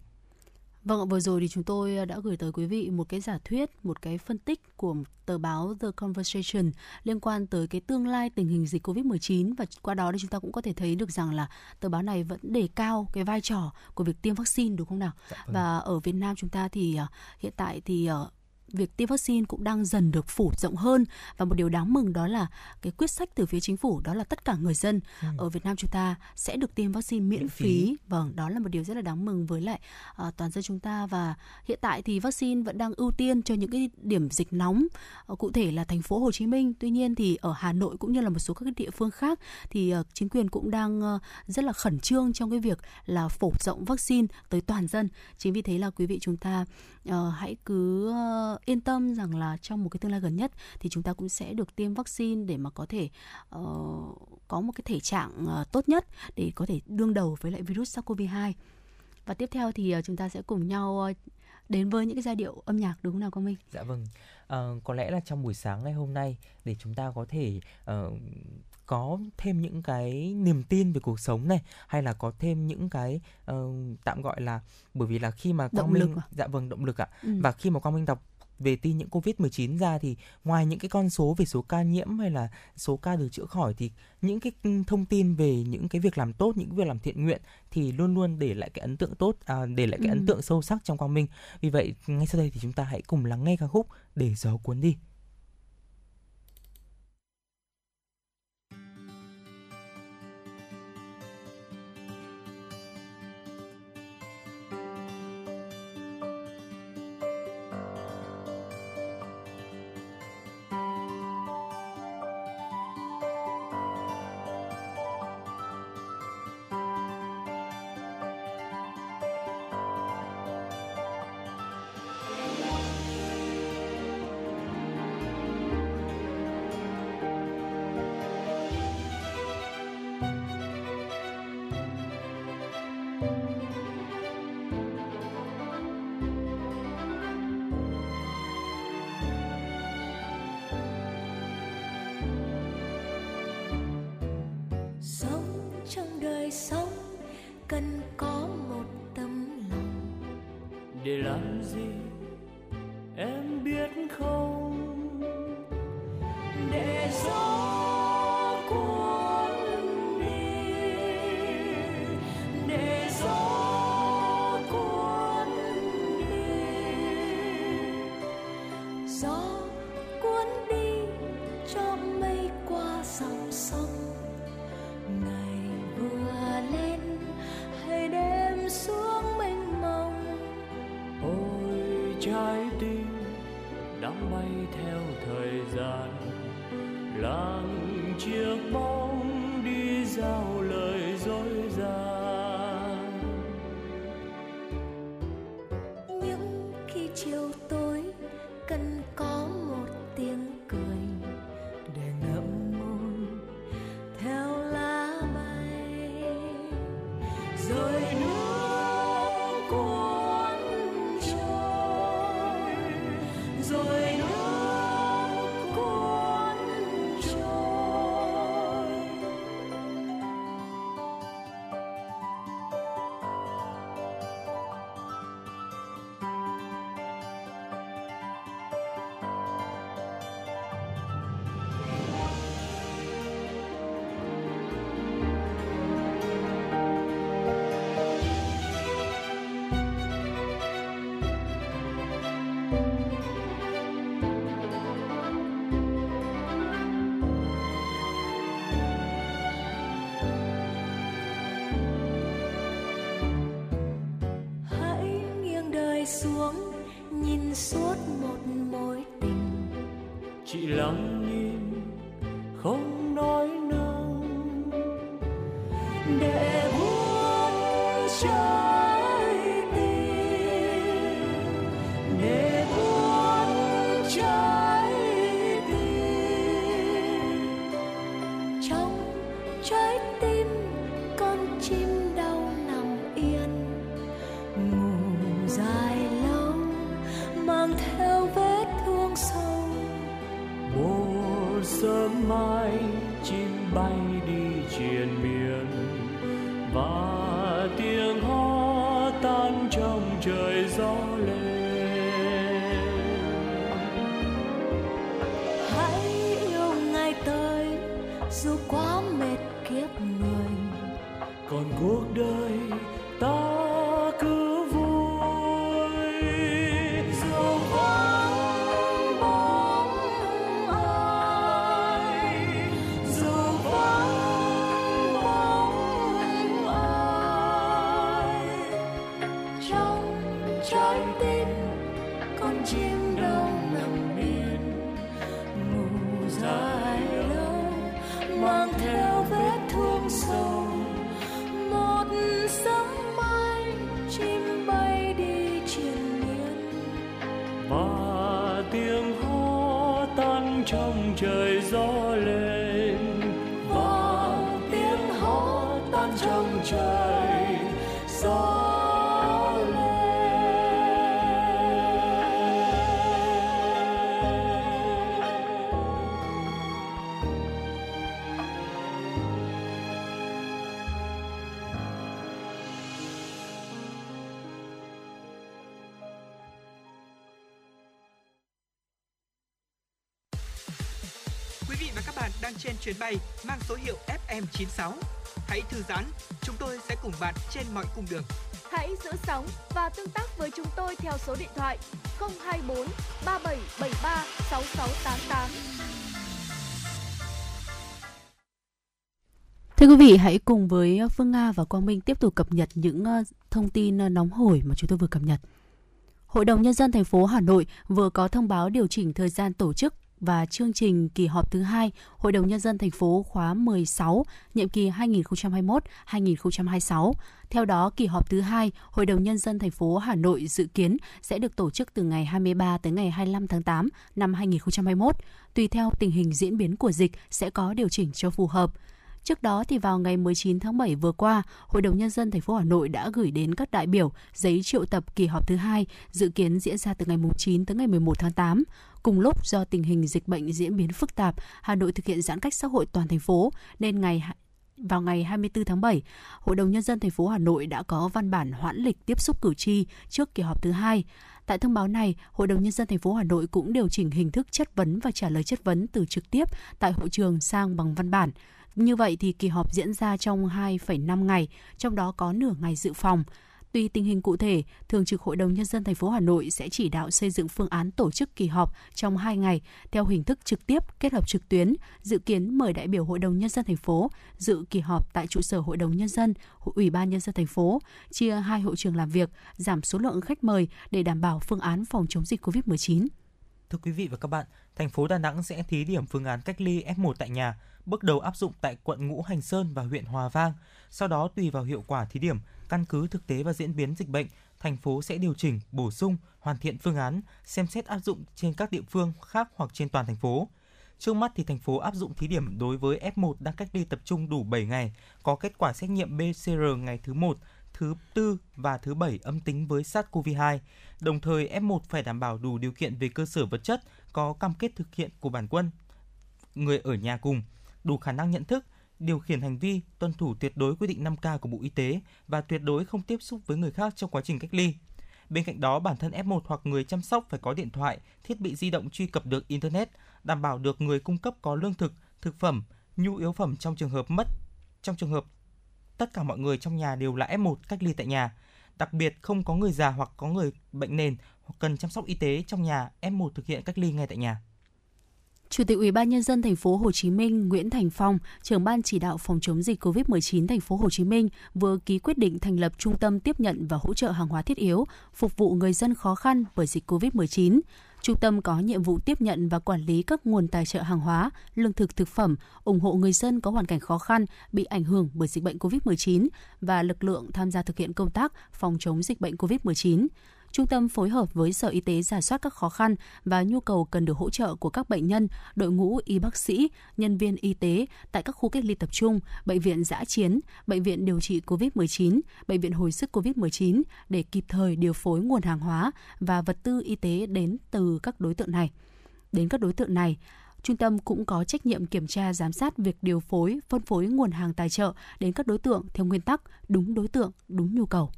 Vâng, vừa rồi thì chúng tôi đã gửi tới quý vị một cái giả thuyết, một cái phân tích của tờ báo The Conversation liên quan tới cái tương lai tình hình dịch Covid-19 và qua đó thì chúng ta cũng có thể thấy được rằng là tờ báo này vẫn đề cao cái vai trò của việc tiêm vaccine đúng không nào? Dạ, vâng. Và ở Việt Nam chúng ta thì uh, hiện tại thì uh, việc tiêm vaccine cũng đang dần được phủ rộng hơn và một điều đáng mừng đó là cái quyết sách từ phía chính phủ đó là tất cả người dân ừ. ở Việt Nam chúng ta sẽ được tiêm vaccine miễn, miễn phí. phí. Vâng, đó là một điều rất là đáng mừng với lại uh, toàn dân chúng ta và hiện tại thì vaccine vẫn đang ưu tiên cho những cái điểm dịch nóng uh, cụ thể là thành phố Hồ Chí Minh. Tuy nhiên thì ở Hà Nội cũng như là một số các địa phương khác thì uh, chính quyền cũng đang uh, rất là khẩn trương trong cái việc là phổ rộng vaccine tới toàn dân. Chính vì thế là quý vị chúng ta uh, hãy cứ uh, yên tâm rằng là trong một cái tương lai gần nhất thì chúng ta cũng sẽ được tiêm vaccine để mà có thể uh, có một cái thể trạng uh, tốt nhất để có thể đương đầu với lại virus SARS-CoV-2. Và tiếp theo thì uh, chúng ta sẽ cùng nhau uh, đến với những cái giai điệu âm nhạc đúng không nào Quang Minh? Dạ vâng. Uh, có lẽ là trong buổi sáng ngày hôm nay để chúng ta có thể uh, có thêm những cái niềm tin về cuộc sống này hay là có thêm những cái uh, tạm gọi là bởi vì là khi mà quang động minh lực à? dạ vâng động lực ạ ừ. và khi mà quang minh đọc về tin nhiễm Covid-19 ra thì ngoài những cái con số về số ca nhiễm hay là số ca được chữa khỏi thì những cái thông tin về những cái việc làm tốt, những việc làm thiện nguyện thì luôn luôn để lại cái ấn tượng tốt, à, để lại cái ừ. ấn tượng sâu sắc trong quang minh. Vì vậy ngay sau đây thì chúng ta hãy cùng lắng nghe ca khúc để gió cuốn đi. Để không nói năng để vị và các bạn đang trên chuyến bay mang số hiệu FM96. Hãy thư giãn, chúng tôi sẽ cùng bạn trên mọi cung đường. Hãy giữ sóng và tương tác với chúng tôi theo số điện thoại 024 3773 6688. Thưa quý vị, hãy cùng với Phương Nga và Quang Minh tiếp tục cập nhật những ờ, thông tin ờ, nóng hổi mà chúng tôi vừa cập nhật. Hội đồng Nhân dân thành phố Hà Nội vừa có thông báo điều chỉnh thời gian tổ chức và chương trình kỳ họp thứ hai Hội đồng Nhân dân thành phố khóa 16, nhiệm kỳ 2021-2026. Theo đó, kỳ họp thứ hai Hội đồng Nhân dân thành phố Hà Nội dự kiến sẽ được tổ chức từ ngày 23 tới ngày 25 tháng 8 năm 2021. Tùy theo tình hình diễn biến của dịch sẽ có điều chỉnh cho phù hợp. Trước đó thì vào ngày 19 tháng 7 vừa qua, Hội đồng nhân dân thành phố Hà Nội đã gửi đến các đại biểu giấy triệu tập kỳ họp thứ hai dự kiến diễn ra từ ngày 9 tới ngày 11 tháng 8. Cùng lúc do tình hình dịch bệnh diễn biến phức tạp, Hà Nội thực hiện giãn cách xã hội toàn thành phố nên ngày vào ngày 24 tháng 7, Hội đồng nhân dân thành phố Hà Nội đã có văn bản hoãn lịch tiếp xúc cử tri trước kỳ họp thứ hai. Tại thông báo này, Hội đồng nhân dân thành phố Hà Nội cũng điều chỉnh hình thức chất vấn và trả lời chất vấn từ trực tiếp tại hội trường sang bằng văn bản. Như vậy thì kỳ họp diễn ra trong 2,5 ngày, trong đó có nửa ngày dự phòng. Tùy tình hình cụ thể, Thường trực Hội đồng Nhân dân thành phố Hà Nội sẽ chỉ đạo xây dựng phương án tổ chức kỳ họp trong 2 ngày theo hình thức trực tiếp kết hợp trực tuyến, dự kiến mời đại biểu Hội đồng Nhân dân thành phố dự kỳ họp tại trụ sở Hội đồng Nhân dân, Ủy ban Nhân dân thành phố, chia hai hội trường làm việc, giảm số lượng khách mời để đảm bảo phương án phòng chống dịch COVID-19. Thưa quý vị và các bạn, thành phố Đà Nẵng sẽ thí điểm phương án cách ly F1 tại nhà, bước đầu áp dụng tại quận Ngũ Hành Sơn và huyện Hòa Vang. Sau đó tùy vào hiệu quả thí điểm, căn cứ thực tế và diễn biến dịch bệnh, thành phố sẽ điều chỉnh, bổ sung, hoàn thiện phương án, xem xét áp dụng trên các địa phương khác hoặc trên toàn thành phố. Trước mắt thì thành phố áp dụng thí điểm đối với F1 đang cách ly tập trung đủ 7 ngày, có kết quả xét nghiệm PCR ngày thứ 1, thứ tư và thứ bảy âm tính với SARS-CoV-2. Đồng thời F1 phải đảm bảo đủ điều kiện về cơ sở vật chất, có cam kết thực hiện của bản quân người ở nhà cùng, đủ khả năng nhận thức, điều khiển hành vi, tuân thủ tuyệt đối quy định 5K của Bộ Y tế và tuyệt đối không tiếp xúc với người khác trong quá trình cách ly. Bên cạnh đó, bản thân F1 hoặc người chăm sóc phải có điện thoại, thiết bị di động truy cập được Internet, đảm bảo được người cung cấp có lương thực, thực phẩm, nhu yếu phẩm trong trường hợp mất trong trường hợp tất cả mọi người trong nhà đều là F1 cách ly tại nhà. Đặc biệt không có người già hoặc có người bệnh nền hoặc cần chăm sóc y tế trong nhà, F1 thực hiện cách ly ngay tại nhà. Chủ tịch Ủy ban nhân dân thành phố Hồ Chí Minh Nguyễn Thành Phong, trưởng ban chỉ đạo phòng chống dịch COVID-19 thành phố Hồ Chí Minh vừa ký quyết định thành lập trung tâm tiếp nhận và hỗ trợ hàng hóa thiết yếu phục vụ người dân khó khăn bởi dịch COVID-19. Trung tâm có nhiệm vụ tiếp nhận và quản lý các nguồn tài trợ hàng hóa, lương thực thực phẩm, ủng hộ người dân có hoàn cảnh khó khăn bị ảnh hưởng bởi dịch bệnh COVID-19 và lực lượng tham gia thực hiện công tác phòng chống dịch bệnh COVID-19. Trung tâm phối hợp với Sở Y tế giả soát các khó khăn và nhu cầu cần được hỗ trợ của các bệnh nhân, đội ngũ y bác sĩ, nhân viên y tế tại các khu cách ly tập trung, bệnh viện giã chiến, bệnh viện điều trị COVID-19, bệnh viện hồi sức COVID-19 để kịp thời điều phối nguồn hàng hóa và vật tư y tế đến từ các đối tượng này. Đến các đối tượng này, Trung tâm cũng có trách nhiệm kiểm tra giám sát việc điều phối, phân phối nguồn hàng tài trợ đến các đối tượng theo nguyên tắc đúng đối tượng, đúng nhu cầu.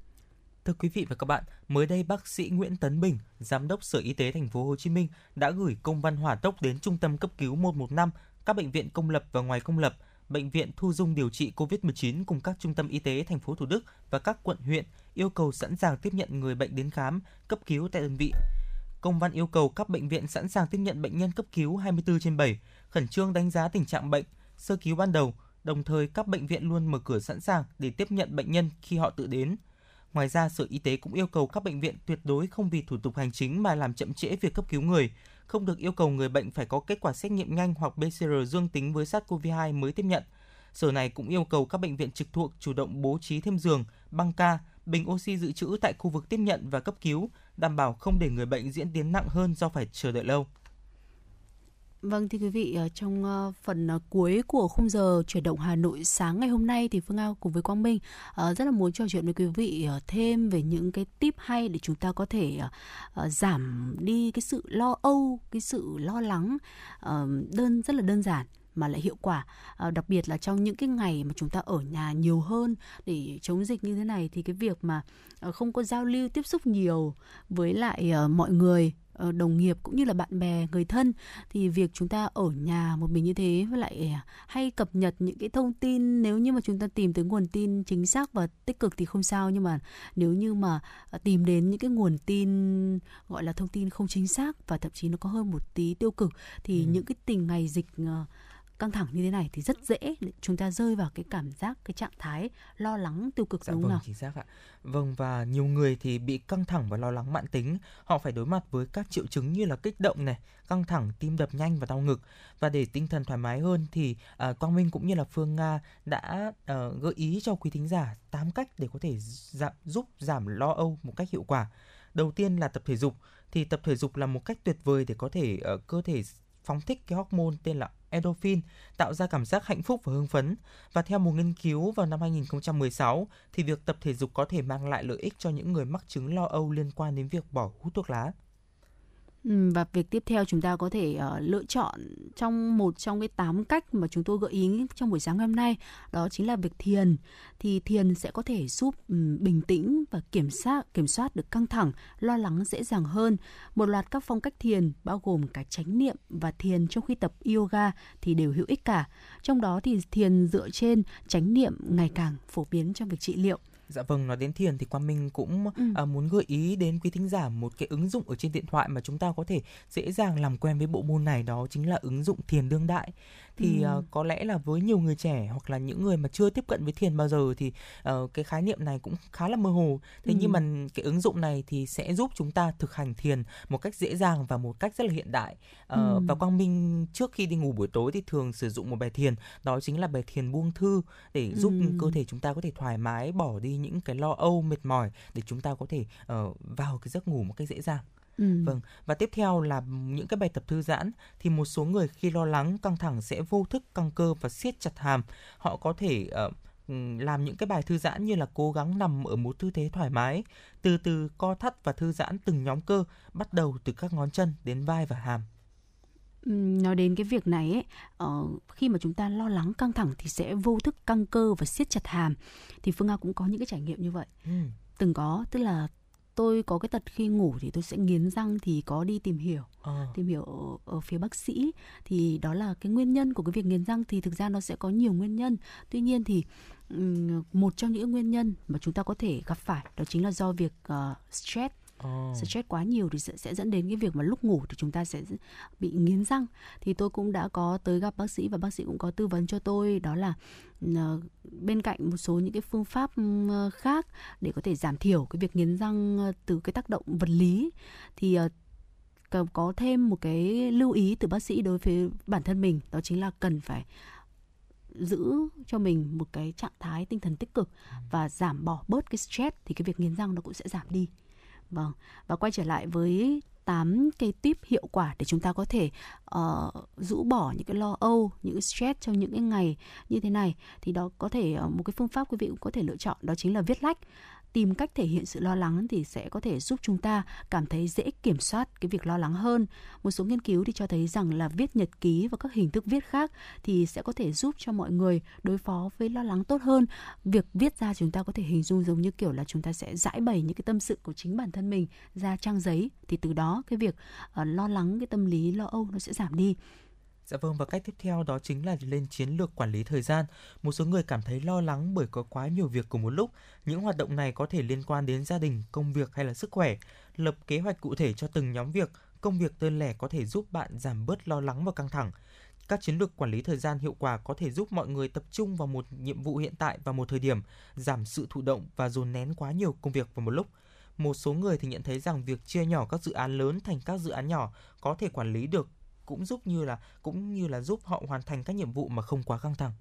Thưa quý vị và các bạn, mới đây bác sĩ Nguyễn Tấn Bình, giám đốc Sở Y tế thành phố Hồ Chí Minh đã gửi công văn hỏa tốc đến Trung tâm cấp cứu 115, các bệnh viện công lập và ngoài công lập, bệnh viện thu dung điều trị COVID-19 cùng các trung tâm y tế thành phố Thủ Đức và các quận huyện yêu cầu sẵn sàng tiếp nhận người bệnh đến khám, cấp cứu tại đơn vị. Công văn yêu cầu các bệnh viện sẵn sàng tiếp nhận bệnh nhân cấp cứu 24 trên 7, khẩn trương đánh giá tình trạng bệnh, sơ cứu ban đầu, đồng thời các bệnh viện luôn mở cửa sẵn sàng để tiếp nhận bệnh nhân khi họ tự đến – Ngoài ra, Sở Y tế cũng yêu cầu các bệnh viện tuyệt đối không vì thủ tục hành chính mà làm chậm trễ việc cấp cứu người, không được yêu cầu người bệnh phải có kết quả xét nghiệm nhanh hoặc PCR dương tính với SARS-CoV-2 mới tiếp nhận. Sở này cũng yêu cầu các bệnh viện trực thuộc chủ động bố trí thêm giường, băng ca, bình oxy dự trữ tại khu vực tiếp nhận và cấp cứu, đảm bảo không để người bệnh diễn tiến nặng hơn do phải chờ đợi lâu. Vâng thưa quý vị, ờ, trong ờ, phần ờ, cuối của khung giờ chuyển động Hà Nội sáng ngày hôm nay thì Phương Ao cùng với Quang Minh rất là muốn trò chuyện với quý vị thêm về những cái tip hay để chúng ta có thể giảm đi cái sự lo âu, cái sự lo lắng đơn rất là đơn giản mà lại hiệu quả. À, đặc biệt là trong những cái ngày mà chúng ta ở nhà nhiều hơn để chống dịch như thế này thì cái việc mà không có giao lưu tiếp xúc nhiều với lại uh, mọi người đồng nghiệp cũng như là bạn bè người thân thì việc chúng ta ở nhà một mình như thế với lại à, hay cập nhật những cái thông tin nếu như mà chúng ta tìm tới nguồn tin chính xác và tích cực thì không sao nhưng mà nếu như mà à, tìm đến những cái nguồn tin gọi là thông tin không chính xác và thậm chí nó có hơn một tí tiêu cực thì ừ. những cái tình ngày dịch uh, căng thẳng như thế này thì rất dễ chúng ta rơi vào cái cảm giác cái trạng thái lo lắng tiêu cực dạ, đúng vâng, nào? chính xác ạ. Vâng và nhiều người thì bị căng thẳng và lo lắng mãn tính, họ phải đối mặt với các triệu chứng như là kích động này, căng thẳng, tim đập nhanh và đau ngực. Và để tinh thần thoải mái hơn thì uh, Quang Minh cũng như là Phương Nga đã uh, gợi ý cho quý thính giả 8 cách để có thể giảm, giúp giảm lo âu một cách hiệu quả. Đầu tiên là tập thể dục thì tập thể dục là một cách tuyệt vời để có thể uh, cơ thể phóng thích cái hormone tên là endorphin, tạo ra cảm giác hạnh phúc và hưng phấn. Và theo một nghiên cứu vào năm 2016 thì việc tập thể dục có thể mang lại lợi ích cho những người mắc chứng lo âu liên quan đến việc bỏ hút thuốc lá. Ừ, và việc tiếp theo chúng ta có thể uh, lựa chọn trong một trong cái tám cách mà chúng tôi gợi ý trong buổi sáng hôm nay đó chính là việc thiền. Thì thiền sẽ có thể giúp um, bình tĩnh và kiểm soát kiểm soát được căng thẳng lo lắng dễ dàng hơn. Một loạt các phong cách thiền bao gồm cả chánh niệm và thiền trong khi tập yoga thì đều hữu ích cả. Trong đó thì thiền dựa trên chánh niệm ngày càng phổ biến trong việc trị liệu. Dạ vâng, nói đến thiền thì Quang Minh cũng ừ. uh, muốn gợi ý đến quý thính giả một cái ứng dụng ở trên điện thoại mà chúng ta có thể dễ dàng làm quen với bộ môn này đó chính là ứng dụng thiền đương đại thì ừ. uh, có lẽ là với nhiều người trẻ hoặc là những người mà chưa tiếp cận với thiền bao giờ thì uh, cái khái niệm này cũng khá là mơ hồ thế ừ. nhưng mà cái ứng dụng này thì sẽ giúp chúng ta thực hành thiền một cách dễ dàng và một cách rất là hiện đại uh, ừ. và quang minh trước khi đi ngủ buổi tối thì thường sử dụng một bài thiền đó chính là bài thiền buông thư để giúp ừ. cơ thể chúng ta có thể thoải mái bỏ đi những cái lo âu mệt mỏi để chúng ta có thể uh, vào cái giấc ngủ một cách dễ dàng Ừ. Vâng, và tiếp theo là những cái bài tập thư giãn thì một số người khi lo lắng, căng thẳng sẽ vô thức căng cơ và siết chặt hàm. Họ có thể uh, làm những cái bài thư giãn như là cố gắng nằm ở một tư thế thoải mái, từ từ co thắt và thư giãn từng nhóm cơ, bắt đầu từ các ngón chân đến vai và hàm. Nói đến cái việc này ấy, uh, khi mà chúng ta lo lắng căng thẳng thì sẽ vô thức căng cơ và siết chặt hàm. Thì Phương Nga cũng có những cái trải nghiệm như vậy. Ừ. Từng có, tức là tôi có cái tật khi ngủ thì tôi sẽ nghiến răng thì có đi tìm hiểu à. tìm hiểu ở, ở phía bác sĩ thì đó là cái nguyên nhân của cái việc nghiến răng thì thực ra nó sẽ có nhiều nguyên nhân tuy nhiên thì một trong những nguyên nhân mà chúng ta có thể gặp phải đó chính là do việc uh, stress Oh. stress quá nhiều thì sẽ, sẽ dẫn đến cái việc mà lúc ngủ thì chúng ta sẽ bị nghiến răng. Thì tôi cũng đã có tới gặp bác sĩ và bác sĩ cũng có tư vấn cho tôi đó là bên cạnh một số những cái phương pháp uh, khác để có thể giảm thiểu cái việc nghiến răng uh, từ cái tác động vật lý thì có thêm một cái lưu ý từ bác sĩ đối với bản thân mình đó chính là cần phải giữ cho mình một cái trạng thái tinh thần tích cực và giảm bỏ bớt cái stress thì cái việc nghiến răng nó cũng sẽ giảm đi Vâng, và quay trở lại với 8 cái tip hiệu quả để chúng ta có thể uh, rũ bỏ những cái lo âu, những cái stress trong những cái ngày như thế này. Thì đó có thể uh, một cái phương pháp quý vị cũng có thể lựa chọn đó chính là viết lách tìm cách thể hiện sự lo lắng thì sẽ có thể giúp chúng ta cảm thấy dễ kiểm soát cái việc lo lắng hơn. Một số nghiên cứu thì cho thấy rằng là viết nhật ký và các hình thức viết khác thì sẽ có thể giúp cho mọi người đối phó với lo lắng tốt hơn. Việc viết ra chúng ta có thể hình dung giống như kiểu là chúng ta sẽ giải bày những cái tâm sự của chính bản thân mình ra trang giấy thì từ đó cái việc uh, lo lắng cái tâm lý lo âu nó sẽ giảm đi. Dạ vâng và cách tiếp theo đó chính là lên chiến lược quản lý thời gian. Một số người cảm thấy lo lắng bởi có quá nhiều việc cùng một lúc. Những hoạt động này có thể liên quan đến gia đình, công việc hay là sức khỏe. Lập kế hoạch cụ thể cho từng nhóm việc, công việc đơn lẻ có thể giúp bạn giảm bớt lo lắng và căng thẳng. Các chiến lược quản lý thời gian hiệu quả có thể giúp mọi người tập trung vào một nhiệm vụ hiện tại và một thời điểm, giảm sự thụ động và dồn nén quá nhiều công việc vào một lúc một số người thì nhận thấy rằng việc chia nhỏ các dự án lớn thành các dự án nhỏ có thể quản lý được cũng giúp như là, cũng như là giúp họ hoàn thành các nhiệm vụ mà không quá căng thẳng.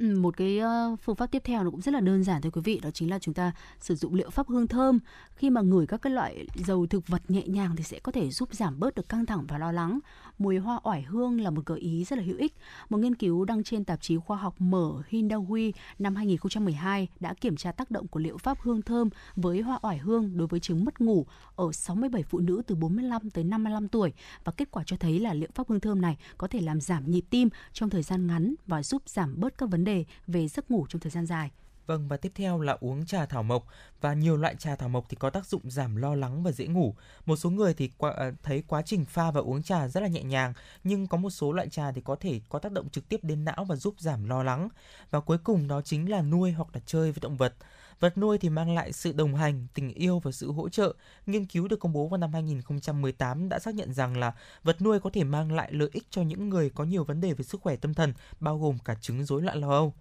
Ừ, một cái ờ, phương pháp tiếp theo nó cũng rất là đơn giản thôi quý vị, đó chính là chúng ta sử dụng liệu pháp hương thơm. Khi mà ngửi các cái loại dầu thực vật nhẹ nhàng thì sẽ có thể giúp giảm bớt được căng thẳng và lo lắng. Mùi hoa oải hương là một gợi ý rất là hữu ích. Một nghiên cứu đăng trên tạp chí khoa học mở Hindawi năm 2012 đã kiểm tra tác động của liệu pháp hương thơm với hoa oải hương đối với chứng mất ngủ ở 67 phụ nữ từ 45 tới 55 tuổi. Và kết quả cho thấy là liệu pháp hương thơm này có thể làm giảm nhịp tim trong thời gian ngắn và giúp giảm bớt các vấn đề đề về giấc ngủ trong thời gian dài. Vâng và tiếp theo là uống trà thảo mộc và nhiều loại trà thảo mộc thì có tác dụng giảm lo lắng và dễ ngủ. Một số người thì qua, ờ, thấy quá trình pha và uống trà rất là nhẹ nhàng, nhưng có một số loại trà thì có thể có tác động trực tiếp đến não và giúp giảm lo lắng. Và cuối cùng đó chính là nuôi hoặc là chơi với động vật. Vật nuôi thì mang lại sự đồng hành, tình yêu và sự hỗ trợ. Nghiên cứu được công bố vào năm 2018 đã xác nhận rằng là vật nuôi có thể mang lại lợi ích cho những người có nhiều vấn đề về sức khỏe tâm thần, bao gồm cả chứng rối loạn lo âu.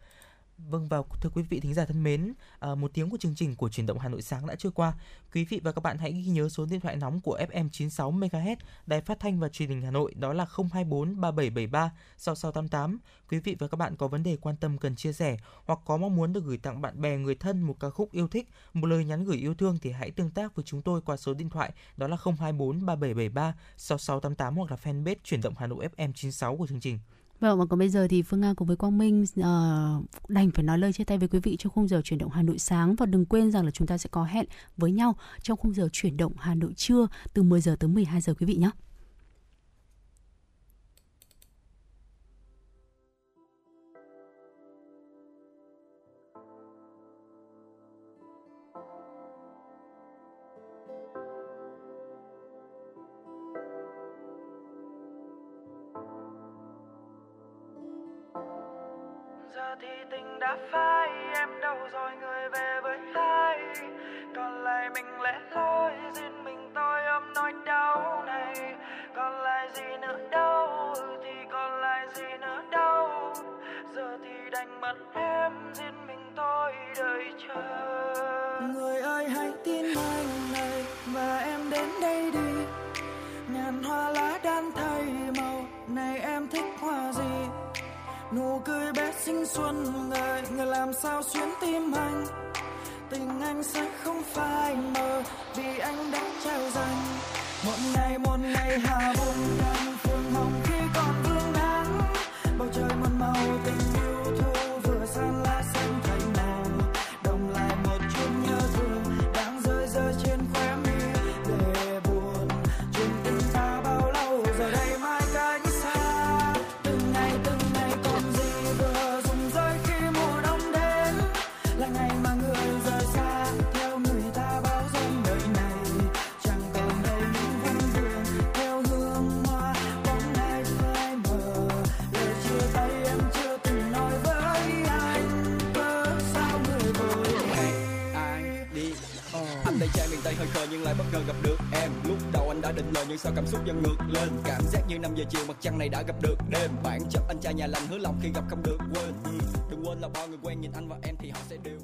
Vâng và thưa quý vị thính giả thân mến, à, một tiếng của chương trình của chuyển động Hà Nội sáng đã trôi qua. Quý vị và các bạn hãy ghi nhớ số điện thoại nóng của FM 96 MHz Đài Phát thanh và Truyền hình Hà Nội đó là 024 3773 6688. Quý vị và các bạn có vấn đề quan tâm cần chia sẻ hoặc có mong muốn được gửi tặng bạn bè người thân một ca khúc yêu thích, một lời nhắn gửi yêu thương thì hãy tương tác với chúng tôi qua số điện thoại đó là 024 3773 6688 hoặc là fanpage chuyển động Hà Nội FM 96 của chương trình. Vâng, và còn bây giờ thì Phương Nga cùng với Quang Minh uh, đành phải nói lời chia tay với quý vị trong khung giờ chuyển động Hà Nội sáng và đừng quên rằng là chúng ta sẽ có hẹn với nhau trong khung giờ chuyển động Hà Nội trưa từ 10 giờ tới 12 giờ quý vị nhé. Giờ thì tình đã phai em đâu rồi người thanh xuân ngời, người làm sao xuyến tim anh? Tình anh sẽ không phai mờ vì anh đã trao dành. Một ngày một ngày hà bông đang đây hơi khờ nhưng lại bất ngờ gặp được em. Lúc đầu anh đã định lời nhưng sao cảm xúc dần ngược lên? Cảm giác như 5 giờ chiều mặt trăng này đã gặp được đêm. Bản chất anh trai nhà lành hứa lòng khi gặp không được quên. Ừ, đừng quên là bao người quen nhìn anh và em thì họ sẽ đều